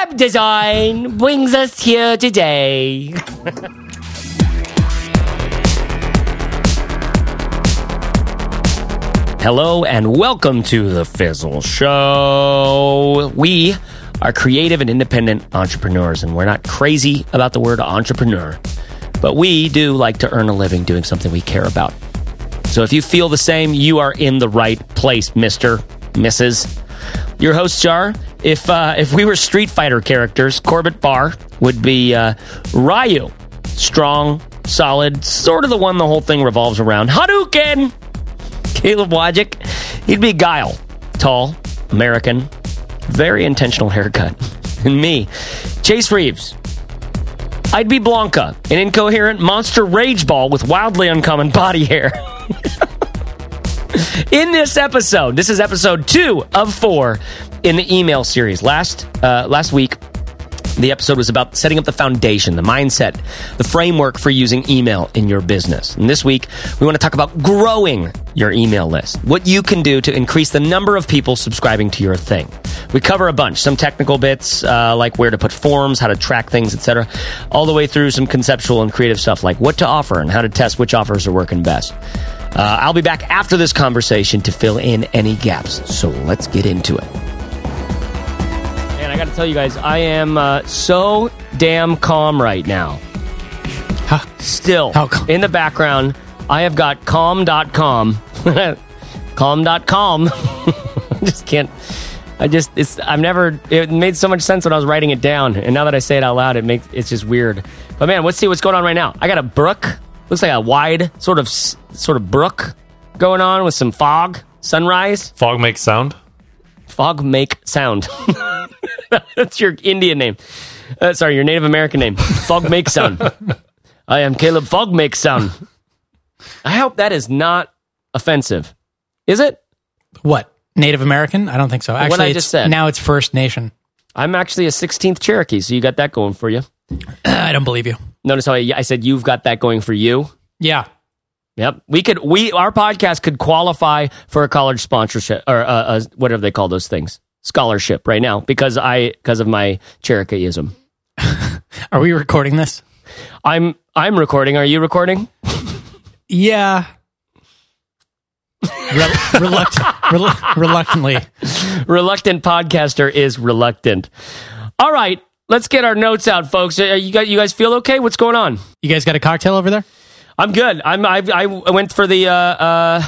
web design brings us here today. Hello and welcome to the Fizzle Show. We are creative and independent entrepreneurs, and we're not crazy about the word entrepreneur, but we do like to earn a living doing something we care about. So if you feel the same, you are in the right place, Mister, Mrs. Your hosts are if uh, if we were Street Fighter characters, Corbett Barr would be uh, Ryu, strong, solid, sort of the one the whole thing revolves around. Hadouken. Caleb Wojcik, he'd be Guile, tall, American, very intentional haircut. And me, Chase Reeves. I'd be Blanka, an incoherent monster rage ball with wildly uncommon body hair. in this episode, this is episode two of four in the email series. Last uh, last week, the episode was about setting up the foundation, the mindset, the framework for using email in your business. And this week, we want to talk about growing your email list, what you can do to increase the number of people subscribing to your thing. We cover a bunch, some technical bits uh, like where to put forms, how to track things, etc., all the way through some conceptual and creative stuff like what to offer and how to test which offers are working best. Uh, I'll be back after this conversation to fill in any gaps. So let's get into it. And I got to tell you guys, I am uh, so damn calm right now. Huh. Still, calm? in the background, I have got calm.com. calm.com. I just can't. I just, it's, I've never, it made so much sense when I was writing it down. And now that I say it out loud, it makes, it's just weird. But man, let's see what's going on right now. I got a brook. Looks like a wide sort of, sort of brook going on with some fog, sunrise. Fog makes sound. Fog make sound. That's your Indian name. Uh, sorry, your Native American name. Fog make sound. I am Caleb Fog make sound. I hope that is not offensive. Is it? What? Native American? I don't think so. Actually, I just said. Now it's First Nation. I'm actually a 16th Cherokee, so you got that going for you. I don't believe you. Notice how I, I said you've got that going for you. Yeah. Yep, we could. We our podcast could qualify for a college sponsorship or uh, a, whatever they call those things, scholarship right now because I because of my Cherokeeism. Are we recording this? I'm I'm recording. Are you recording? Yeah. Rel- reluctant, rel- reluctantly. reluctant podcaster is reluctant. All right, let's get our notes out, folks. Uh, you guys, you guys feel okay? What's going on? You guys got a cocktail over there? I'm good. I'm. I, I went for the uh, uh,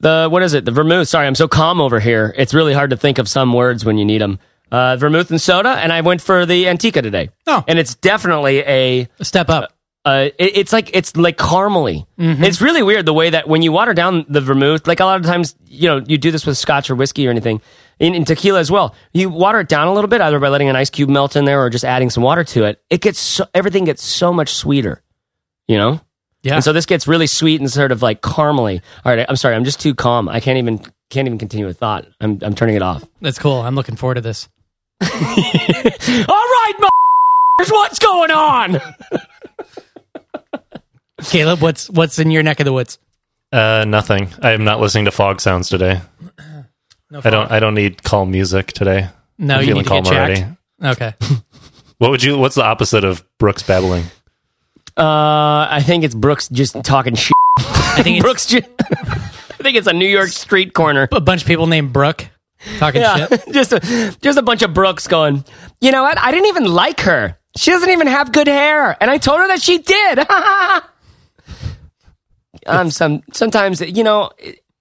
the what is it? The vermouth. Sorry, I'm so calm over here. It's really hard to think of some words when you need them. Uh, vermouth and soda, and I went for the Antica today. Oh. and it's definitely a. A step up. Uh, it, it's like it's like caramely. It's really weird the way that when you water down the vermouth, like a lot of times, you know, you do this with scotch or whiskey or anything, in, in tequila as well. You water it down a little bit, either by letting an ice cube melt in there or just adding some water to it. It gets so, everything gets so much sweeter, you know. Yeah. And so this gets really sweet and sort of like caramely. All right, I'm sorry, I'm just too calm. I can't even can't even continue with thought. I'm I'm turning it off. That's cool. I'm looking forward to this. All right, m- what's going on? Caleb, what's what's in your neck of the woods? Uh, nothing. I am not listening to fog sounds today. No I don't. I don't need calm music today. No, I'm you feeling need to get calm checked. Okay. What would you? What's the opposite of Brooks babbling? Uh, I think it's Brooks just talking shit. I think it's Brooks just, I think it's a New York street corner. a bunch of people named Brooke talking Yeah, shit. just a, just a bunch of Brooks going. You know what? I didn't even like her. She doesn't even have good hair, and I told her that she did. um, some sometimes you know,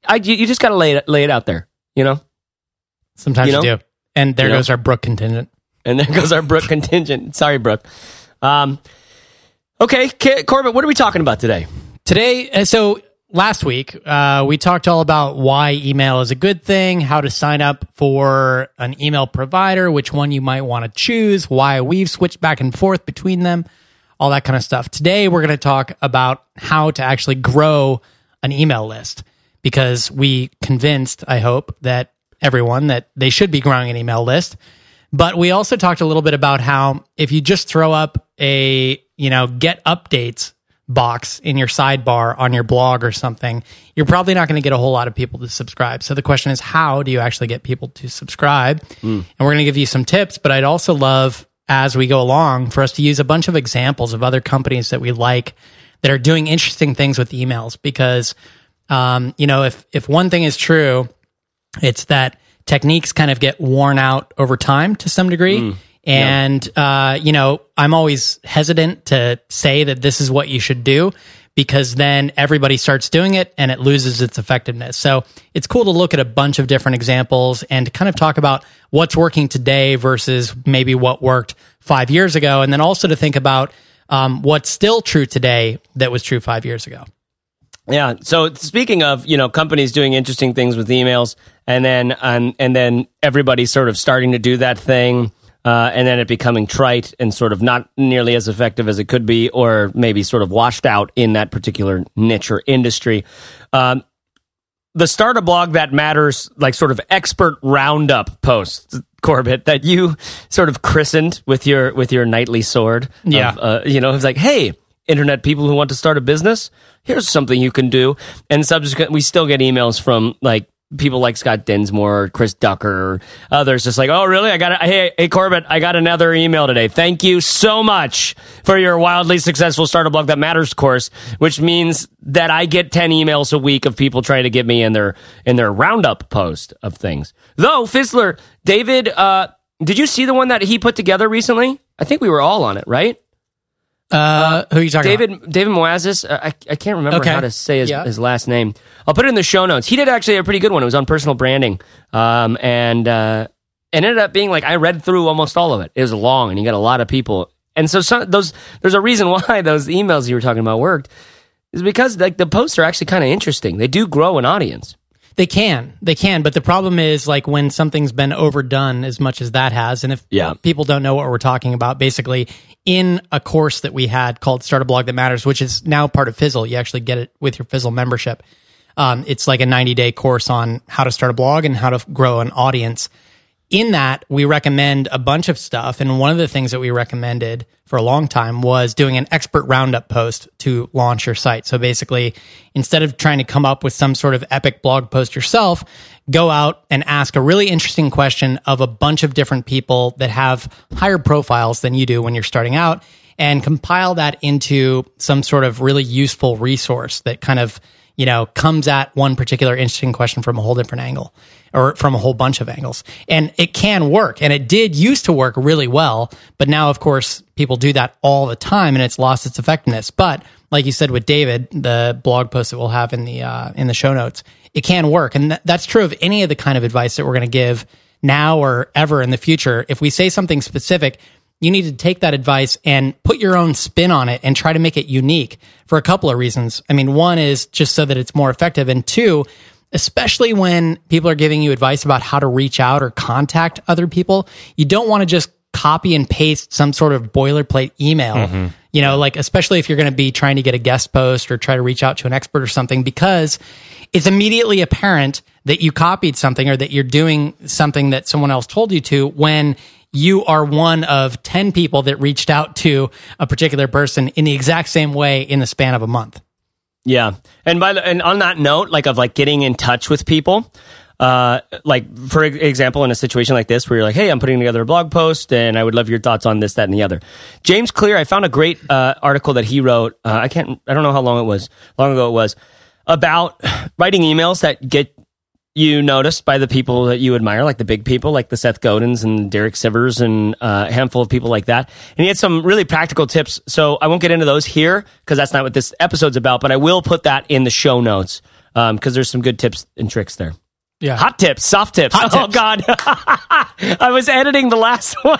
I you, you just gotta lay it lay it out there, you know. Sometimes You you, do. And there You know? goes our Brooke contingent. And there goes our Brooke contingent. Sorry, Brooke. Um, okay, K- Corbett, what are we talking about today? Today, uh, so last week, uh, we talked all about why email is a good thing, how to sign up for an email provider, which one you might want to choose, why we've switched back and forth between them, all that kind of stuff. Today, we're going to talk about how to actually grow an email list because we convinced, I hope, that everyone that they should be growing an email list. But we also talked a little bit about how if you just throw up a, you know, get updates box in your sidebar on your blog or something, you're probably not going to get a whole lot of people to subscribe. So the question is, how do you actually get people to subscribe? Hmm. And we're going to give you some tips, but I'd also love as we go along for us to use a bunch of examples of other companies that we like that are doing interesting things with emails because um, you know if if one thing is true it's that techniques kind of get worn out over time to some degree. And uh, you know i'm always hesitant to say that this is what you should do because then everybody starts doing it and it loses its effectiveness. So it's cool to look at a bunch of different examples and kind of talk about what's working today versus maybe what worked five years ago. And then also to think about um, what's still true today that was true five years ago Yeah. So speaking of, you know, companies doing interesting things with emails, and then um, and then everybody sort of starting to do that thing, uh, and then it becoming trite and sort of not nearly as effective as it could be, or maybe sort of washed out in that particular niche or industry. Um, the start a blog that matters, like sort of expert roundup post, Corbett, that you sort of christened with your with your knightly sword. of, Yeah. uh, you know, it's like, hey, internet people who want to start a business, here's something you can do. And subsequent, we still get emails from like people like Scott Dinsmore, Chris Ducker, others, just like, oh, really? I got, a, hey, hey, Corbett, I got another email today. Thank you so much for your wildly successful startup blog that matters course, which means that I get 10 emails a week of people trying to get me in their, in their roundup post of things. Though, Fizzler, David, uh, did you see the one that he put together recently? I think we were all on it, right? Uh, who are you talking about David David Moazes. Uh, I, I can't remember Okay. how to say his, Yeah. his last name. I'll put it in the show notes. He did actually a pretty good one. It was on personal branding, um, and uh, it ended up being like I read through almost all of it. It was long, and you got a lot of people. And so some those there's a reason why those emails you were talking about worked is because like the posts are actually kind of interesting. They do grow an audience. They can, they can, but the problem is like when something's been overdone as much as that has, and if Yeah. people don't know what we're talking about, basically in a course that we had called Start a Blog That Matters, which is now part of Fizzle, you actually get it with your Fizzle membership. Um, it's like a 90 day course on how to start a blog and how to grow an audience. In that, we recommend a bunch of stuff. And one of the things that we recommended for a long time was doing an expert roundup post to launch your site. So basically, instead of trying to come up with some sort of epic blog post yourself, go out and ask a really interesting question of a bunch of different people that have higher profiles than you do when you're starting out and compile that into some sort of really useful resource that kind of you know, comes at one particular interesting question from a whole different angle or from a whole bunch of angles. And it can work. And it did used to work really well. But now, of course, people do that all the time and it's lost its effectiveness. But like you said with David, the blog post that we'll have in the, uh, in the show notes, it can work. And th- that's true of any of the kind of advice that we're going to give now or ever in the future. If we say something specific, you need to take that advice and put your own spin on it and try to make it unique for a couple of reasons. I mean, one is just so that it's more effective. And two, especially when people are giving you advice about how to reach out or contact other people, you don't want to just copy and paste some sort of boilerplate email. Mm-hmm. You know, like especially if you're going to be trying to get a guest post or try to reach out to an expert or something, because it's immediately apparent that you copied something or that you're doing something that someone else told you to when you are one of 10 people that reached out to a particular person in the exact same way in the span of a month. Yeah, and by the and on that note, like of like getting in touch with people, uh, like for example, in a situation like this where you're like, hey, I'm putting together a blog post, and I would love your thoughts on this, that, and the other. James Clear, I found a great uh, article that he wrote. Uh, I can't, I don't know how long it was, long ago it was about writing emails that get you noticed by the people that you admire, like the big people, like the Seth Godins and Derek Sivers and uh, a handful of people like that. And he had some really practical tips. So I won't get into those here because that's not what this episode's about, but I will put that in the show notes because there's some good tips and tricks there. Yeah. Hot tips, soft tips. Hot oh tips. God, I was editing the last one.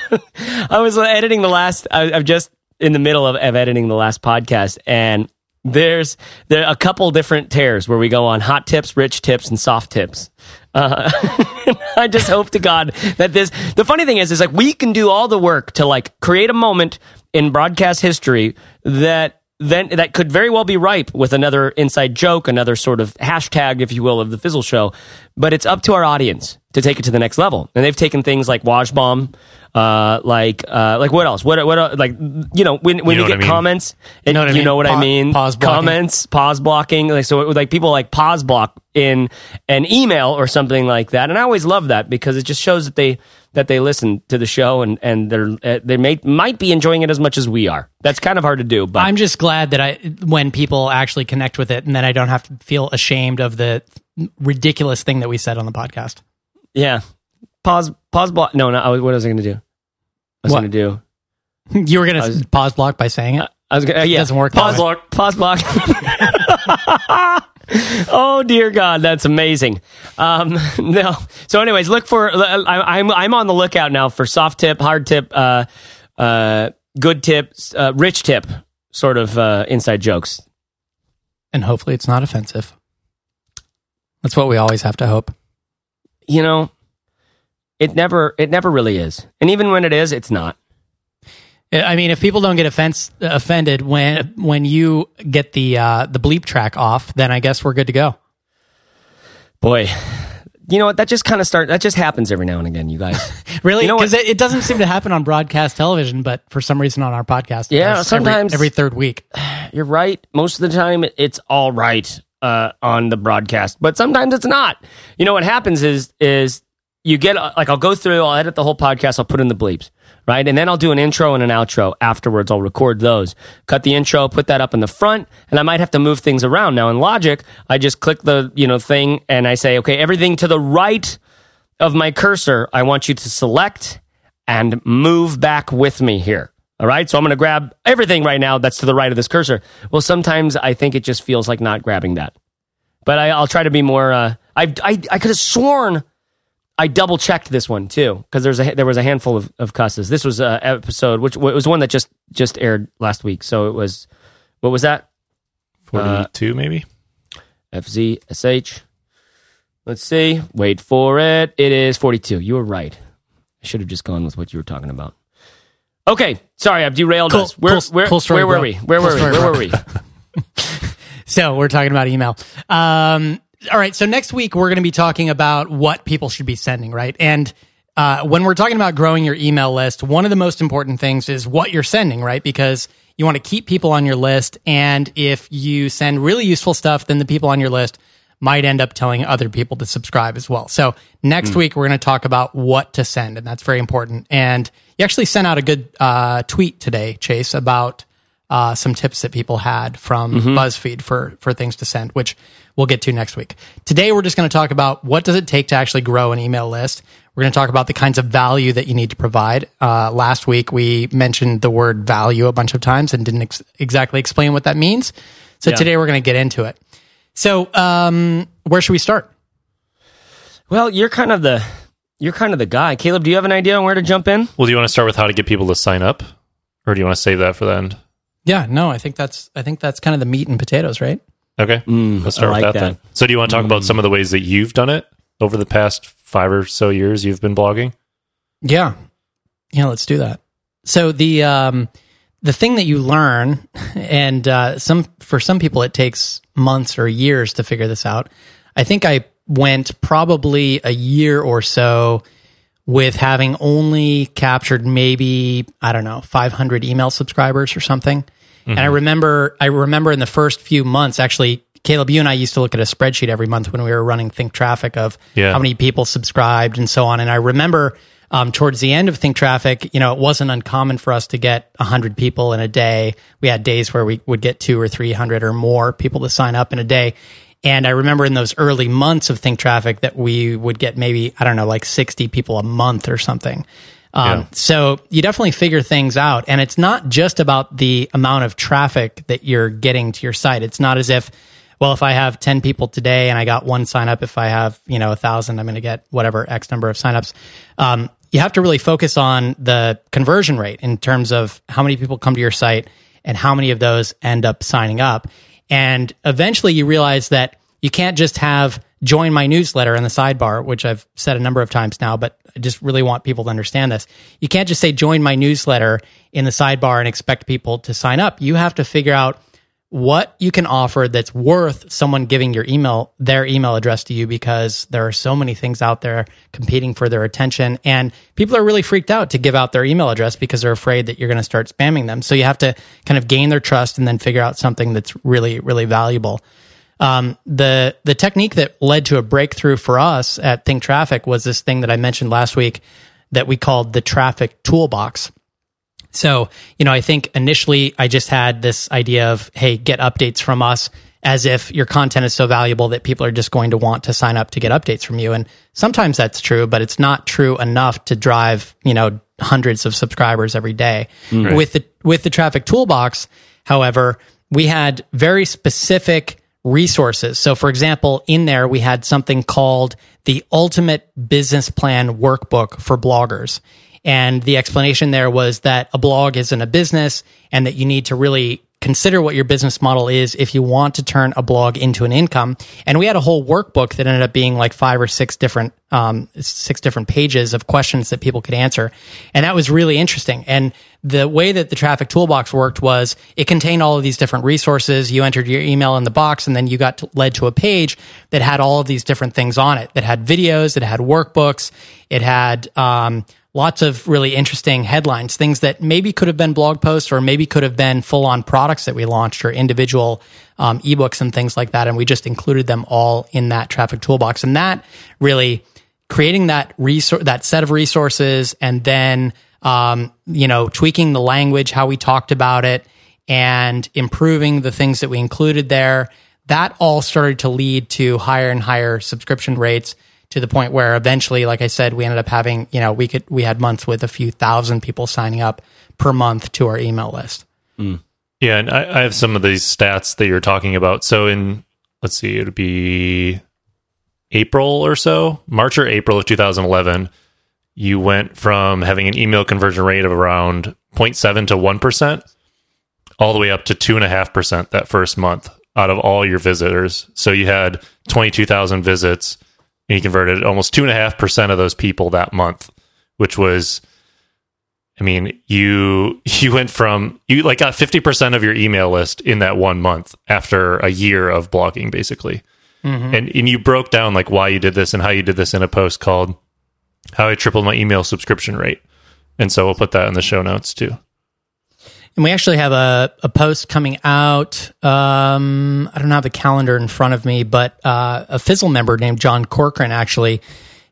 I was editing the last. I, I'm just in the middle of, of editing the last podcast, and there's there a couple different tears where we go on hot tips, rich tips, and soft tips. Uh, I just hope to God that this. The funny thing is, is like we can do all the work to like create a moment in broadcast history that then that could very well be ripe with another inside joke, another sort of hashtag, if you will, of the Fizzle Show. But it's up to our audience to take it to the next level. And they've taken things like Washbomb, uh, like uh, like what else? What what uh, like you know when when You you, know what get I mean. comments, and know what I you mean? know what I mean? pause blocking. comments, pause blocking. Like so, it like people like pause block in an email or something like that. And I always love that because it just shows that they that they listen to the show and and they're uh, they may might be enjoying it as much as we are. That's kind of hard to do, but I'm just glad that I when people actually connect with it and then I don't have to feel ashamed of the ridiculous thing that we said on the podcast. yeah. Pause pause block. No, no. I was, what was I going to do? I was going to do. You were going to pause block by saying it. I was gonna, uh, yeah. doesn't work Pause block. Pause block. oh dear God, that's amazing. Um, no. So, anyways, look for. I, I'm I'm on the lookout now for soft tip, hard tip, uh, uh, good tip, uh, rich tip, sort of uh, inside jokes. and hopefully it's not offensive. That's what we always have to hope. You know, it never it never really is, and even when it is, it's not. I mean, if people don't get offense, offended when when you get the uh, the bleep track off, then I guess we're good to go. Boy, you know what? That just kind of start. That just happens every now and again, you guys. Really, You know because it, it doesn't seem to happen on broadcast television, but for some reason on our podcast, Yeah, does every- sometimes- every, third week. You're right. Most of the time, it's all right uh, on the broadcast, but sometimes it's not. You know what happens is is you get uh, like I'll go through, I'll edit the whole podcast, I'll put in the bleeps, right, and then I'll do an intro and an outro afterwards. I'll record those, cut the intro, put that up in the front, and I might have to move things around. Now in Logic, I just click the you know thing and I say, okay, everything to the right of my cursor, I want you to select and move back with me here. All right. So I'm going to grab everything right now that's to the right of this cursor. Well, sometimes I think it just feels like not grabbing that. But I, I'll try to be more. Uh, I, I, I could have sworn I double checked this one too because there's a there was a handful of, of cusses. This was a episode which w- was one that just just aired last week. So it was what was that? Forty-two, maybe. FZSH. Let's see. Wait for it. It is 42. You were right. I should have just gone with what you were talking about. Okay. Sorry, I've derailed Cool- us. Where, cool- where, cool story, where were we? Where Cool were we? story, Where were we? So we're talking about email. Um, all right. So next week we're going to be talking about what people should be sending, right? And uh, when we're talking about growing your email list, one of the most important things is what you're sending, right? Because you want to keep people on your list, and if you send really useful stuff, then the people on your list might end up telling other people to subscribe as well. So next week we're going to talk about what to send, and that's very important. And you actually sent out a good uh, tweet today, Chase, about uh, some tips that people had from BuzzFeed for for things to send, which we'll get to next week. Today, we're just going to talk about what does it take to actually grow an email list. We're going to talk about the kinds of value that you need to provide. Uh, last week, we mentioned the word value a bunch of times and didn't ex- exactly explain what that means. So Yeah. today, we're going to get into it. So, um, where should we start? Well, you're kind of the you're kind of the guy. Caleb, do you have an idea on where to jump in? Well, do you want to start with how to get people to sign up, or do you want to save that for the end? Yeah, no, I think that's I think that's kind of the meat and potatoes, right? Okay, let's start I with like that, then. So, do you want to talk about some of the ways that you've done it over the past five or so years you've been blogging? Yeah. Yeah, let's do that. So the um the thing that you learn and uh some for some people it takes months or years to figure this out. I think I went probably a year or so with having only captured maybe I don't know 500 email subscribers or something. And I remember I remember in the first few months actually Caleb you and I used to look at a spreadsheet every month when we were running Think Traffic of Yeah. how many people subscribed and so on and I remember um, towards the end of Think Traffic, you know, it wasn't uncommon for us to get 100 people in a day. We had days where we would get two or 300 or more people to sign up in a day. And I remember in those early months of Think Traffic that we would get maybe, I don't know, like 60 people a month or something. Um, Yeah. So you definitely figure things out. And it's not just about the amount of traffic that you're getting to your site. It's not as if, well, if I have 10 people today and I got one sign up, if I have, you know, a thousand, I'm going to get whatever X number of signups. Um, you have to really focus on the conversion rate in terms of how many people come to your site and how many of those end up signing up. And eventually you realize that you can't just have join my newsletter in the sidebar, which I've said a number of times now, but I just really want people to understand this. You can't just say join my newsletter in the sidebar and expect people to sign up. You have to figure out what you can offer that's worth someone giving your email their email address to you because there are so many things out there competing for their attention and people are really freaked out to give out their email address because they're afraid that you're going to start spamming them so you have to kind of gain their trust and then figure out something that's really really valuable um, the the technique that led to a breakthrough for us at think traffic was this thing that i mentioned last week that we called the traffic toolbox so, you know, I think initially I just had this idea of, hey, get updates from us as if your content is so valuable that people are just going to want to sign up to get updates from you. And sometimes that's true, but it's not true enough to drive, you know, hundreds of subscribers every day. Right. With the with the traffic toolbox, however, we had very specific resources. So for example, in there we had something called the ultimate business plan workbook for bloggers. And the explanation there was that a blog isn't a business and that you need to really consider what your business model is if you want to turn a blog into an income. And we had a whole workbook that ended up being like five or six different, um, six different pages of questions that people could answer. And that was really interesting. And the way that the traffic toolbox worked was it contained all of these different resources. You entered your email in the box and then you got to, led to a page that had all of these different things on it that had videos, that had workbooks, it had, um, lots of really interesting headlines, things that maybe could have been blog posts or maybe could have been full on products that we launched or individual um, ebooks and things like that. And we just included them all in that traffic toolbox. And that really creating that resource, that set of resources and then, um, you know, tweaking the language, how we talked about it and improving the things that we included there. That all started to lead to higher and higher subscription rates to the point where eventually, like I said, we ended up having, you know, we could, we had months with a few thousand people signing up per month to our email list. Mm. Yeah. And I, I, have some of these stats that you're talking about. So in, let's see, it would be April or so, March or April of 2011, you went from having an email conversion rate of around 0.7 to 1% all the way up to 2.5% that first month out of all your visitors. So you had 22,000 visits and he converted almost two and a half percent of those people that month, which was, I mean, you you went from you like got fifty percent of your email list in that one month after a year of blogging, basically, mm-hmm. and and you broke down like why you did this and how you did this in a post called "How I Tripled My Email Subscription Rate," and so we'll put that in the show notes too. And we actually have a, a post coming out. Um, I don't have the calendar in front of me, but uh, a Fizzle member named John Corcoran actually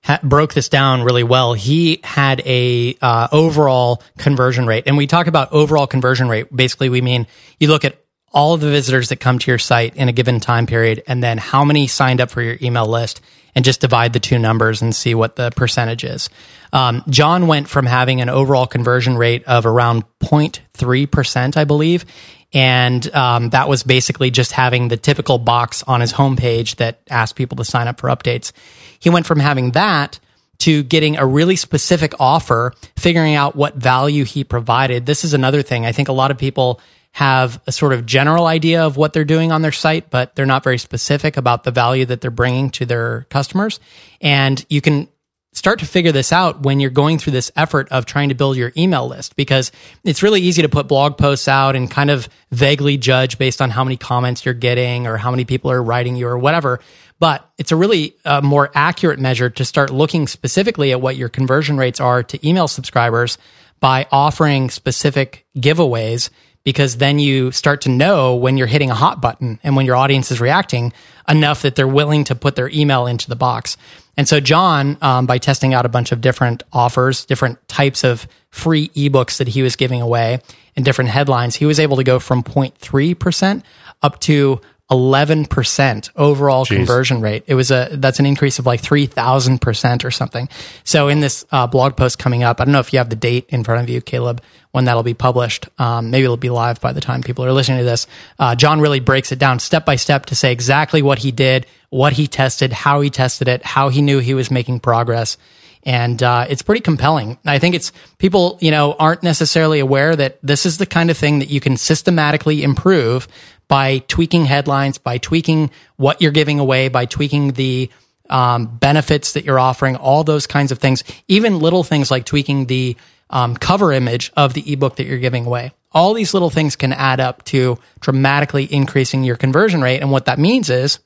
ha- broke this down really well. He had a uh, overall conversion rate, and we talk about overall conversion rate. Basically, we mean you look at all of the visitors that come to your site in a given time period, and then how many signed up for your email list, and just divide the two numbers and see what the percentage is. Um, John went from having an overall conversion rate of around 0.3%, I believe. And um, that was basically just having the typical box on his homepage that asked people to sign up for updates. He went from having that to getting a really specific offer, figuring out what value he provided. This is another thing. I think a lot of people have a sort of general idea of what they're doing on their site, but they're not very specific about the value that they're bringing to their customers. And you can start to figure this out when you're going through this effort of trying to build your email list because it's really easy to put blog posts out and kind of vaguely judge based on how many comments you're getting or how many people are writing you or whatever. But it's a really uh, more accurate measure to start looking specifically at what your conversion rates are to email subscribers by offering specific giveaways because then you start to know when you're hitting a hot button and when your audience is reacting enough that they're willing to put their email into the box. And so John, um, by testing out a bunch of different offers, different types of free ebooks that he was giving away and different headlines, he was able to go from 0.3% up to 11% overall Jeez. conversion rate. It was a, that's an increase of like 3000% or something. So in this uh, blog post coming up, I don't know if you have the date in front of you, Caleb, when that'll be published. Um, maybe it'll be live by the time people are listening to this. Uh, John really breaks it down step by step to say exactly what he did, what he tested, how he tested it, how he knew he was making progress and uh, it's pretty compelling. I think it's people, you know, aren't necessarily aware that this is the kind of thing that you can systematically improve by tweaking headlines, by tweaking what you're giving away, by tweaking the um, benefits that you're offering, all those kinds of things, even little things like tweaking the um, cover image of the ebook that you're giving away. all these little things can add up to dramatically increasing your conversion rate. And what that means is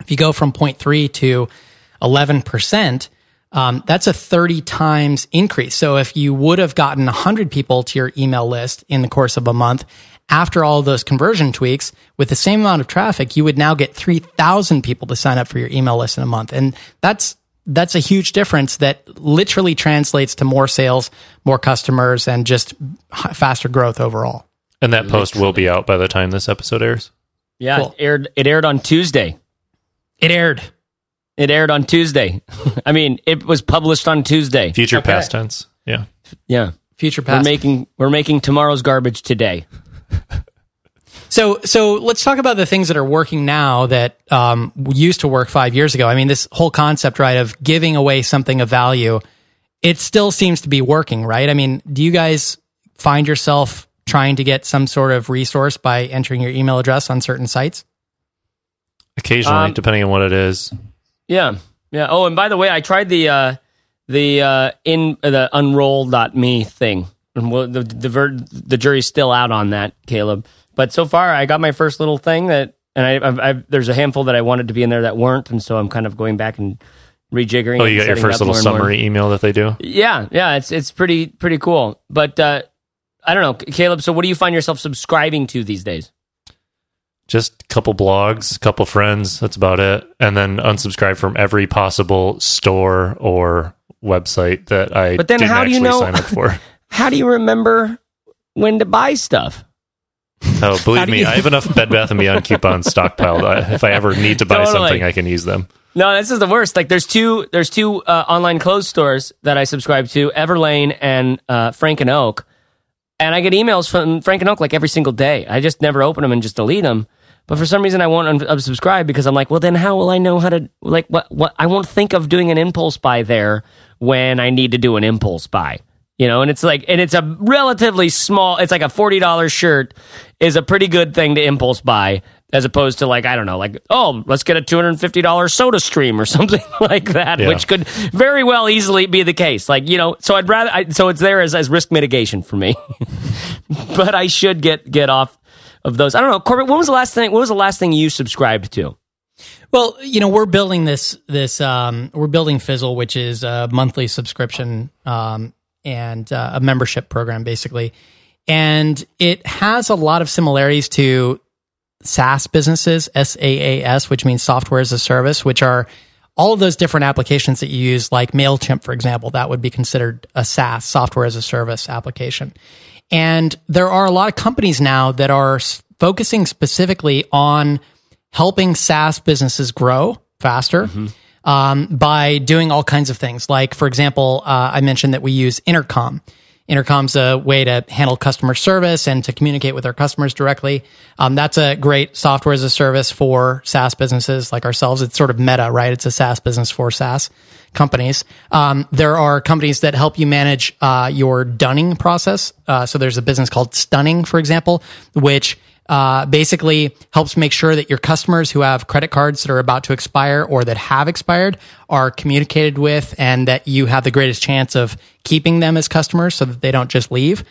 if you go from 0.3 to 11%, um, that's a 30 times increase. So if you would have gotten 100 people to your email list in the course of a month, after all those conversion tweaks, with the same amount of traffic, you would now get 3,000 people to sign up for your email list in a month. And that's that's a huge difference that literally translates to more sales, more customers, and just faster growth overall. And that post will be out by the time this episode airs. Yeah, cool. it aired. It aired on Tuesday. It aired. It aired on Tuesday. I mean, it was published on Tuesday. Future okay. past tense. Yeah. Yeah. Future past. We're making we're making tomorrow's garbage today. So, so let's talk about the things that are working now that um, used to work five years ago. I mean, this whole concept, right, of giving away something of value, it still seems to be working, right? I mean, do you guys find yourself trying to get some sort of resource by entering your email address on certain sites? Occasionally, um, depending on what it is. Yeah, yeah. Oh, and by the way, I tried the uh, the uh, in uh, the unroll.me thing. The the the, the jury's still out on that, Caleb. But so far, I got my first little thing that, and I, I've, I've, there's a handful that I wanted to be in there that weren't, and so I'm kind of going back and rejiggering. Oh, you got your first little summary email that they do. Yeah, yeah, it's it's pretty pretty cool. But uh, I don't know, Caleb. So, what do you find yourself subscribing to these days? Just a couple blogs, a couple friends. That's about it. And then unsubscribe from every possible store or website that I. But then, how do you know? Sign up for. how do you remember when to buy stuff? Oh, believe me, you... I have enough Bed Bath and Beyond coupons stockpiled. If I ever need to buy totally. something, I can use them. No, this is the worst. Like, there's two there's two uh, online clothes stores that I subscribe to, Everlane and uh, Frank and Oak, and I get emails from Frank and Oak like every single day. I just never open them and just delete them. But for some reason, I won't unsubscribe because I'm like, well, then how will I know how to like what what I won't think of doing an impulse buy there when I need to do an impulse buy you know, and it's like, and it's a relatively small, it's like a $40 shirt is a pretty good thing to impulse buy as opposed to like, I don't know, like, oh, let's get a $250 soda stream or something like that, yeah. which could very well easily be the case. Like, you know, so I'd rather, I, so it's there as, as risk mitigation for me, but I should get, get off of those. I don't know, Corbett, when was the last thing, what was the last thing you subscribed to? Well, you know, we're building this this um, we're building Fizzle, which is a monthly subscription um, and uh, a membership program, basically. And it has a lot of similarities to SaaS businesses, SaaS, which means software as a service, which are all of those different applications that you use, like MailChimp, for example, that would be considered a SaaS, software as a service application. And there are a lot of companies now that are focusing specifically on helping SaaS businesses grow faster. Mm-hmm um, by doing all kinds of things. Like, for example, uh, I mentioned that we use Intercom. Intercom's a way to handle customer service and to communicate with our customers directly. Um, that's a great software as a service for SaaS businesses like ourselves. It's sort of meta, right? It's a SaaS business for SaaS companies. Um, there are companies that help you manage uh, your dunning process. Uh, so there's a business called Stunning, for example, which uh, basically helps make sure that your customers who have credit cards that are about to expire or that have expired are communicated with and that you have the greatest chance of keeping them as customers so that they don't just leave.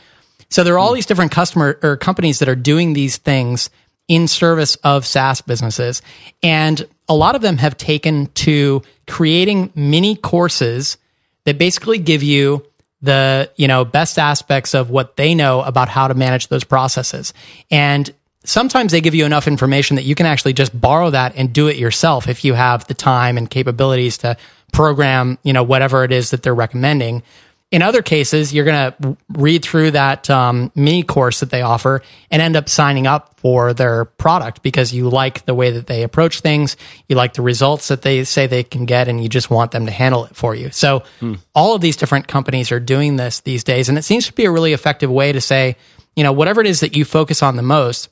So there are all these different customer or companies that are doing these things in service of SaaS businesses. And a lot of them have taken to creating mini courses that basically give you the you know best aspects of what they know about how to manage those processes and sometimes they give you enough information that you can actually just borrow that and do it yourself if you have the time and capabilities to program, you know, whatever it is that they're recommending. In other cases, you're going to read through that um, mini course that they offer and end up signing up for their product because you like the way that they approach things, you like the results that they say they can get, and you just want them to handle it for you. So, hmm. all of these different companies are doing this these days, and it seems to be a really effective way to say, you know, whatever it is that you focus on the most,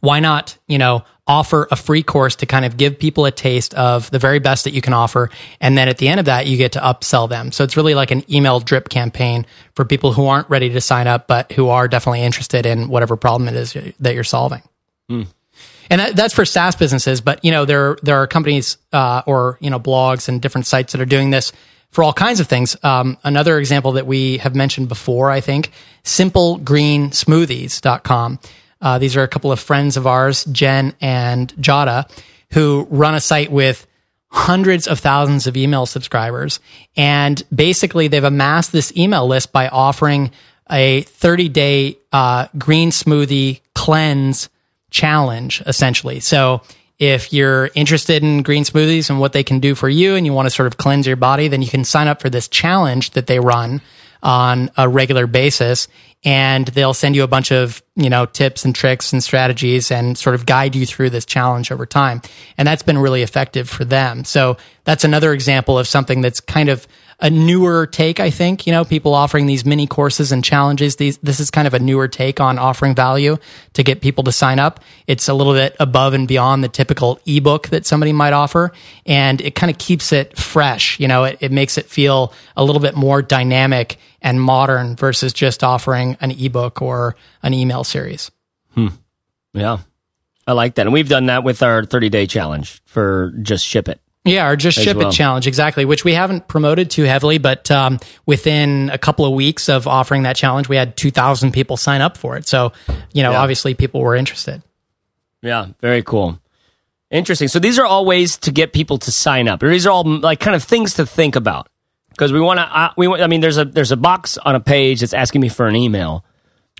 why not, you know, offer a free course to kind of give people a taste of the very best that you can offer. And then at the end of that, you get to upsell them. So it's really like an email drip campaign for people who aren't ready to sign up, but who are definitely interested in whatever problem it is that you're solving. Mm. And that, that's for SaaS businesses, but you know there there are companies uh, or you know blogs and different sites that are doing this for all kinds of things. Um, another example that we have mentioned before, I think, simplegreensmoothies.com. Uh, these are a couple of friends of ours, Jen and Jada, who run a site with hundreds of thousands of email subscribers. And basically, they've amassed this email list by offering a 30 day uh, green smoothie cleanse challenge, essentially. So if you're interested in green smoothies and what they can do for you and you want to sort of cleanse your body, then you can sign up for this challenge that they run on a regular basis and they'll send you a bunch of you know tips and tricks and strategies and sort of guide you through this challenge over time. And that's been really effective for them. So that's another example of something that's kind of a newer take i think you know people offering these mini courses and challenges these this is kind of a newer take on offering value to get people to sign up it's a little bit above and beyond the typical ebook that somebody might offer and it kind of keeps it fresh you know it, it makes it feel a little bit more dynamic and modern versus just offering an ebook or an email series. Hmm. Yeah. I like that. And we've done that with our 30 day challenge for just ship it. Yeah, or just ship well. it challenge, exactly, which we haven't promoted too heavily, but um, within a couple of weeks of offering that challenge, we had 2,000 people sign up for it. So, you know, yeah. obviously people were interested. Yeah, very cool. Interesting. So these are all ways to get people to sign up. These are all like kind of things to think about because we want to. Uh, we I mean, there's a there's a box on a page that's asking me for an email.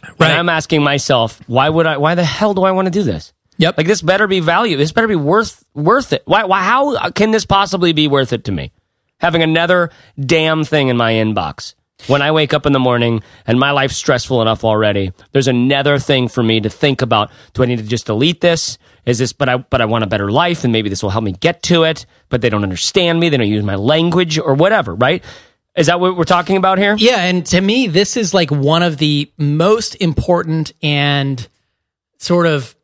Right. And I'm asking myself, why would I? Why the hell do I want to do this? Yep. Like this better be value. This better be worth worth it. Why? Why? How can this possibly be worth it to me? Having another damn thing in my inbox. When I wake up in the morning and my life's stressful enough already, there's another thing for me to think about. Do I need to just delete this? Is this, but I, but I want a better life and maybe this will help me get to it, but they don't understand me. They don't use my language or whatever, right? Is that what we're talking about here? Yeah. And to me, this is like one of the most important and sort of,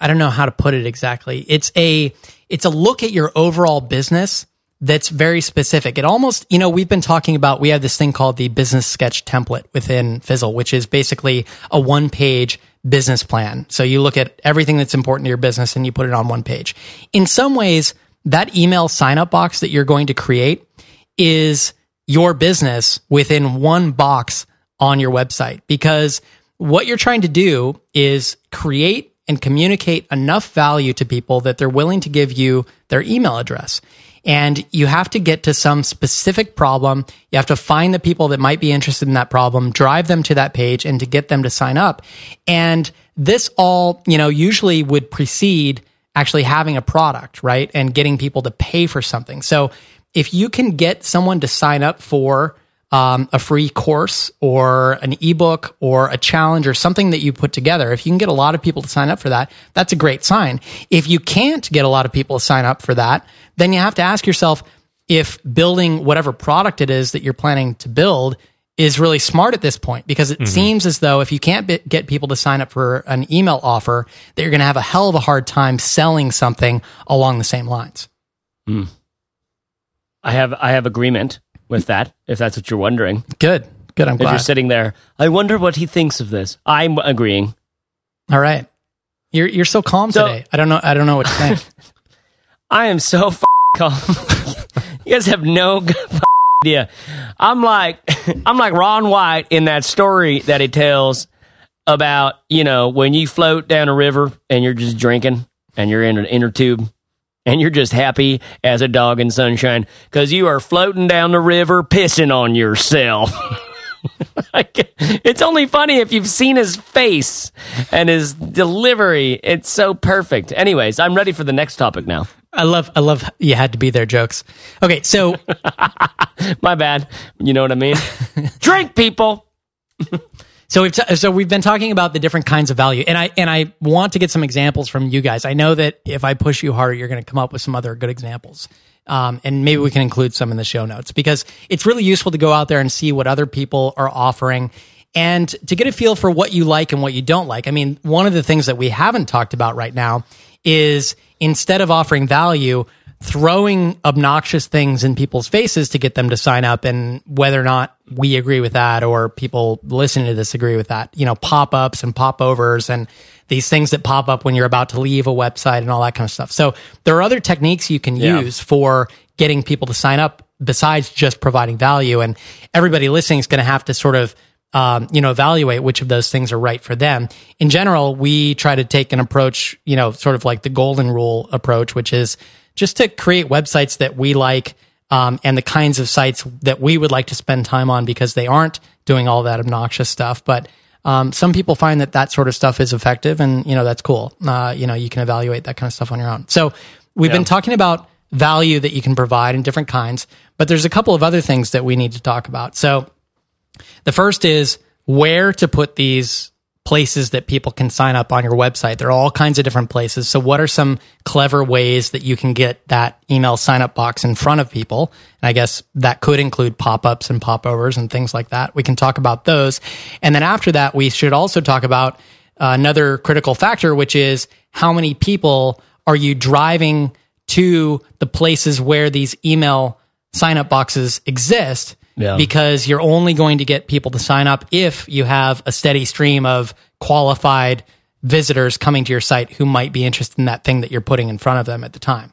I don't know how to put it exactly. It's a, it's a look at your overall business that's very specific. It almost, you know, we've been talking about, we have this thing called the business sketch template within Fizzle, which is basically a one page business plan. So you look at everything that's important to your business and you put it on one page. In some ways, that email sign up box that you're going to create is your business within one box on your website because what you're trying to do is create and communicate enough value to people that they're willing to give you their email address and you have to get to some specific problem. You have to find the people that might be interested in that problem, drive them to that page and to get them to sign up. And this all, you know, usually would precede actually having a product, right? And getting people to pay for something. So if you can get someone to sign up for um, a free course or an ebook or a challenge or something that you put together, if you can get a lot of people to sign up for that, that's a great sign. If you can't get a lot of people to sign up for that, then you have to ask yourself if building whatever product it is that you're planning to build is really smart at this point because it mm-hmm. seems as though if you can't be- get people to sign up for an email offer, that you're going to have a hell of a hard time selling something along the same lines. Mm. I have I have agreement with that, if that's what you're wondering. Good. Good. I'm if glad. you're sitting there, I wonder what he thinks of this. I'm agreeing. All right. You're you're so calm so, today. I don't know. I don't know what to think. I am so f- calm. you guys have no f- idea. I'm like I'm like Ron White in that story that he tells about you know when you float down a river and you're just drinking and you're in an inner tube and you're just happy as a dog in sunshine because you are floating down the river pissing on yourself. it's only funny if you've seen his face and his delivery. It's so perfect. Anyways, I'm ready for the next topic now. I love, I love you had to be there jokes. Okay, so my bad. You know what I mean? Drink, people. So we've t- so we've been talking about the different kinds of value, and I and I want to get some examples from you guys. I know that if I push you harder, you're going to come up with some other good examples, um, and maybe we can include some in the show notes because it's really useful to go out there and see what other people are offering. And to get a feel for what you like and what you don't like. I mean, one of the things that we haven't talked about right now is instead of offering value, throwing obnoxious things in people's faces to get them to sign up and whether or not we agree with that or people listening to this agree with that you know pop-ups and pop-overs and these things that pop up when you're about to leave a website and all that kind of stuff so there are other techniques you can yeah. use for getting people to sign up besides just providing value. And everybody listening is going to have to sort of um, you know, evaluate which of those things are right for them. In general, we try to take an approach, you know, sort of like the golden rule approach, which is just to create websites that we like um, and the kinds of sites that we would like to spend time on because they aren't doing all that obnoxious stuff. But um, some people find that that sort of stuff is effective, and you know that's cool. Uh, you know, you can evaluate that kind of stuff on your own. So we've yeah. been talking about value that you can provide in different kinds, but there's a couple of other things that we need to talk about. So the first is where to put these places that people can sign up on your website. There are all kinds of different places. So what are some clever ways that you can get that email sign up box in front of people? And I guess that could include pop-ups and popovers and things like that. We can talk about those. And then after that, we should also talk about uh, another critical factor, which is how many people are you driving to the places where these email sign up boxes exist yeah. because you're only going to get people to sign up if you have a steady stream of qualified visitors coming to your site who might be interested in that thing that you're putting in front of them at the time.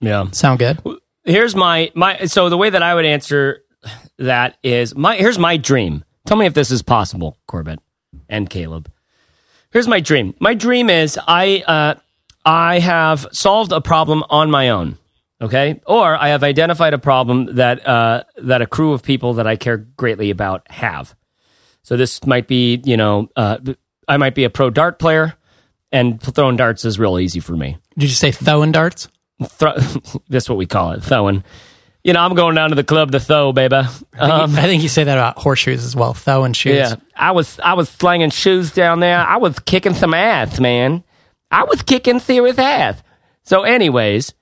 Yeah. Sound good? Here's my my so the way that I would answer that is my here's my dream. Tell me if this is possible, Corbett and Caleb. Here's my dream. My dream is I uh I have solved a problem on my own. Okay. Or I have identified a problem that, uh, that a crew of people that I care greatly about have. So this might be, you know, uh, I might be a pro dart player and throwing darts is real easy for me. Did you say throwing darts? Throw, that's what we call it, throwing. You know, I'm going down to the club to throw, baby. Um, I, think, um, I think you say that about horseshoes as well, throwing shoes. Yeah, I was I was slinging shoes down there. I was kicking some ass, man. I was kicking serious ass. So, anyways,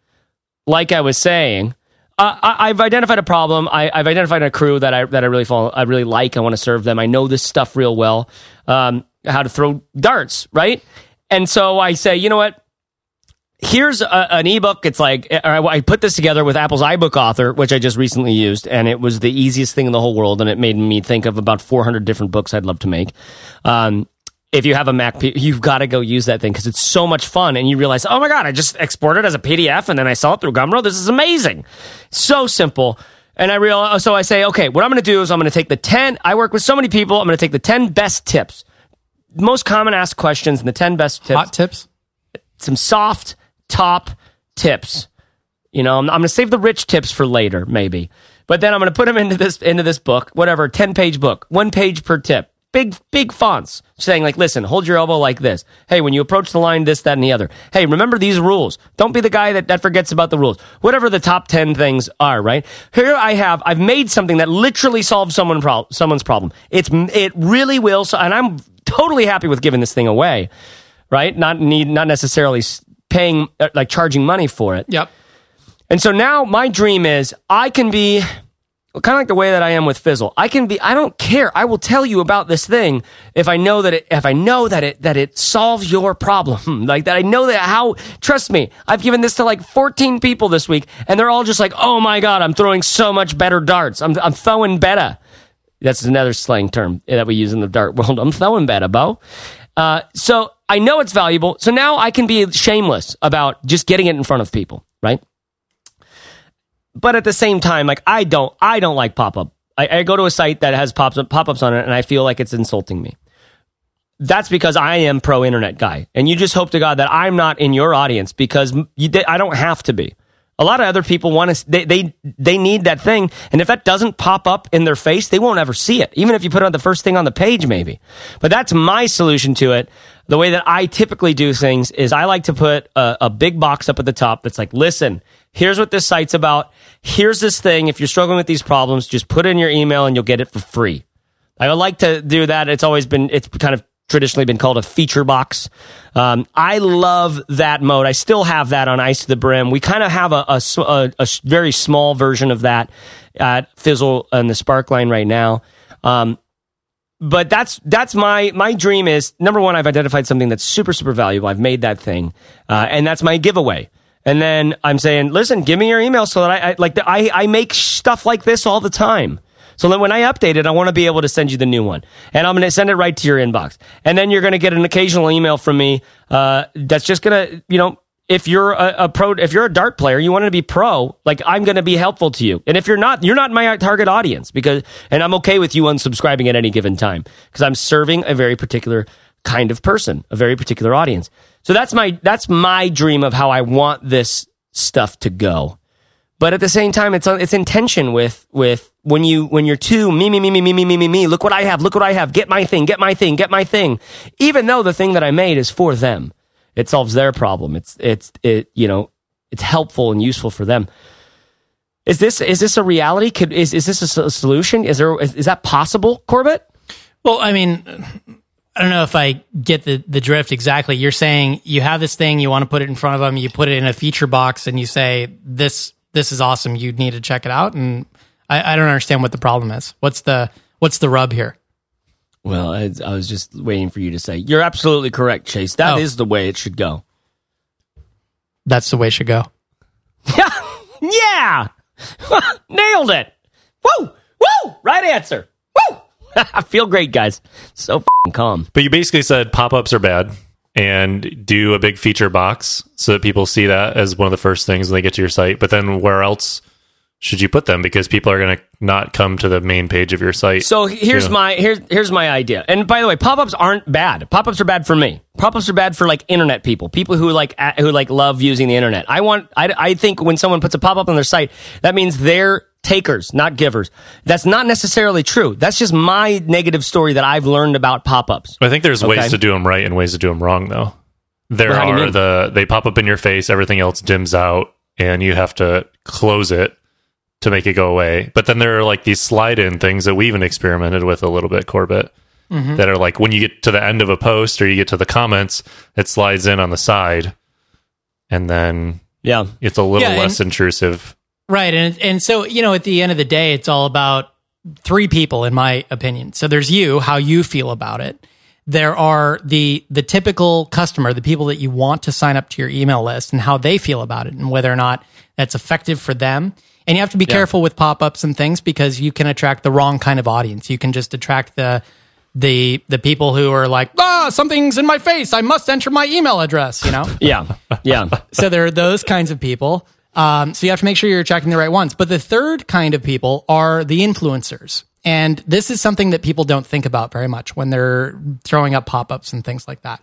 like I was saying, uh, I, have identified a problem. I, have identified a crew that I that I really fall, I really like. I want to serve them. I know this stuff real well. Um, how to throw darts, right? And so I say, you know what? Here's a, an ebook. It's like I put this together with Apple's iBook Author, which I just recently used, and it was the easiest thing in the whole world. And it made me think of about 400 different books I'd love to make. Um, if you have a Mac, you've got to go use that thing because it's so much fun. And you realize, oh my God, I just exported as a PDF and then I saw it through Gumroad. This is amazing. So simple. And I realize, uh, so I say, okay, what I'm going to do is I'm going to take the 10, I work with so many people. I'm going to take the 10 best tips, most common asked questions and the 10 best tips. Hot tips? Some soft top tips. You know, I'm, I'm going to save the rich tips for later, maybe. But then I'm going to put them into this, into this book, whatever, 10 page book, one page per tip big big fonts saying like listen hold your elbow like this. Hey when you approach the line this that and the other. Hey remember these rules. Don't be the guy that, that forgets about the rules. Whatever the top 10 things are right? Here i have i've made something that literally solves someone pro- someone's problem. It's it really will so, and i'm totally happy with giving this thing away right? Not need not necessarily paying uh, like charging money for it. Yep. And so now my dream is i can be kind of like the way that I am with Fizzle. I can be, I don't care. I will tell you about this thing if I know that it, if I know that it, that it solves your problem. like that I know that how, trust me, I've given this to like 14 people this week and they're all just like, oh my God, I'm throwing so much better darts. I'm, I'm throwing better. That's another slang term that we use in the dart world. I'm throwing better, Bo. Uh, so I know it's valuable. So now I can be shameless about just getting it in front of people, right? But at the same time, like I don't, I don't like pop up. I, I, go to a site that has pop ups on it, and I feel like it's insulting me. That's because I am pro internet guy, and you just hope to God that I'm not in your audience because you, I don't have to be. A lot of other people want to, they, they, they need that thing. And if that doesn't pop up in their face, they won't ever see it. Even if you put on the first thing on the page, maybe. But that's my solution to it. The way that I typically do things is I like to put a, a big box up at the top that's like, listen, here's what this site's about. Here's this thing. If you're struggling with these problems, just put in your email and you'll get it for free. I would like to do that. It's always been, it's kind of traditionally been called a feature box. Um, I love that mode. I still have that on Ice to the Brim. We kind of have a, a, a, a, very small version of that at Fizzle and the Sparkline right now. Um, but that's that's my my dream is number one. I've identified something that's super super valuable. I've made that thing, uh, and that's my giveaway. And then I'm saying, listen, give me your email so that I, I like I I make stuff like this all the time. So then when I update it, I want to be able to send you the new one. And I'm going to send it right to your inbox. And then you're going to get an occasional email from me uh, that's just going to, you know, if you're a, a pro, if you're a dart player, you want to be pro, like I'm going to be helpful to you. And if you're not, you're not my target audience because, and I'm okay with you unsubscribing at any given time because I'm serving a very particular kind of person, a very particular audience. So that's my, that's my dream of how I want this stuff to go. But at the same time, it's it's in tension with with when you when you're too me me me me me me me me me. Look what I have. Look what I have. Get my thing. Get my thing. Get my thing. Even though the thing that I made is for them, it solves their problem. It's it's it you know it's helpful and useful for them. Is this is this a reality? Could is is this a solution? Is there is, is that possible, Corbett? Well, I mean, I don't know if I get the, the drift exactly. You're saying you have this thing, you want to put it in front of them, you put it in a feature box, and you say this this is awesome. You need to check it out. And I, I don't understand what the problem is. What's the what's the rub here? Well, I, I was just waiting for you to say you're absolutely correct, Chase. That oh. is the way it should go. That's the way it should go. Yeah, yeah, nailed it. Woo, woo, right answer. I feel great, guys. So calm. But you basically said pop ups are bad and do a big feature box so that people see that as one of the first things when they get to your site. But then where else should you put them? Because people are going to not come to the main page of your site. So here's you know? my here's here's my idea. And by the way, pop ups aren't bad. Pop ups are bad for me. Pop ups are bad for like internet people, people who like who like love using the internet. I want I I think when someone puts a pop up on their site, that means they're takers, not givers. That's not necessarily true. That's just my negative story that I've learned about pop ups. I think there's okay? ways to do them right and ways to do them wrong, though. There well, are the they pop up in your face, everything else dims out, and you have to close it to make it go away. But then there are like these slide in things that we even experimented with a little bit, Corbett. Mm-hmm. That are like when you get to the end of a post or you get to the comments, it slides in on the side, and then yeah, it's a little yeah, less intrusive Right. And, and so, you know, at the end of the day, it's all about three people, in my opinion. So there's you, how you feel about it. There are the, the typical customer, the people that you want to sign up to your email list and how they feel about it and whether or not that's effective for them. And you have to be yeah. careful with pop ups and things because you can attract the wrong kind of audience. You can just attract the, the the people who are like, ah, something's in my face. I must enter my email address. You know? yeah, yeah. so there are those kinds of people. Um, so you have to make sure you're attracting the right ones. But the third kind of people are the influencers. And this is something that people don't think about very much when they're throwing up pop ups and things like that.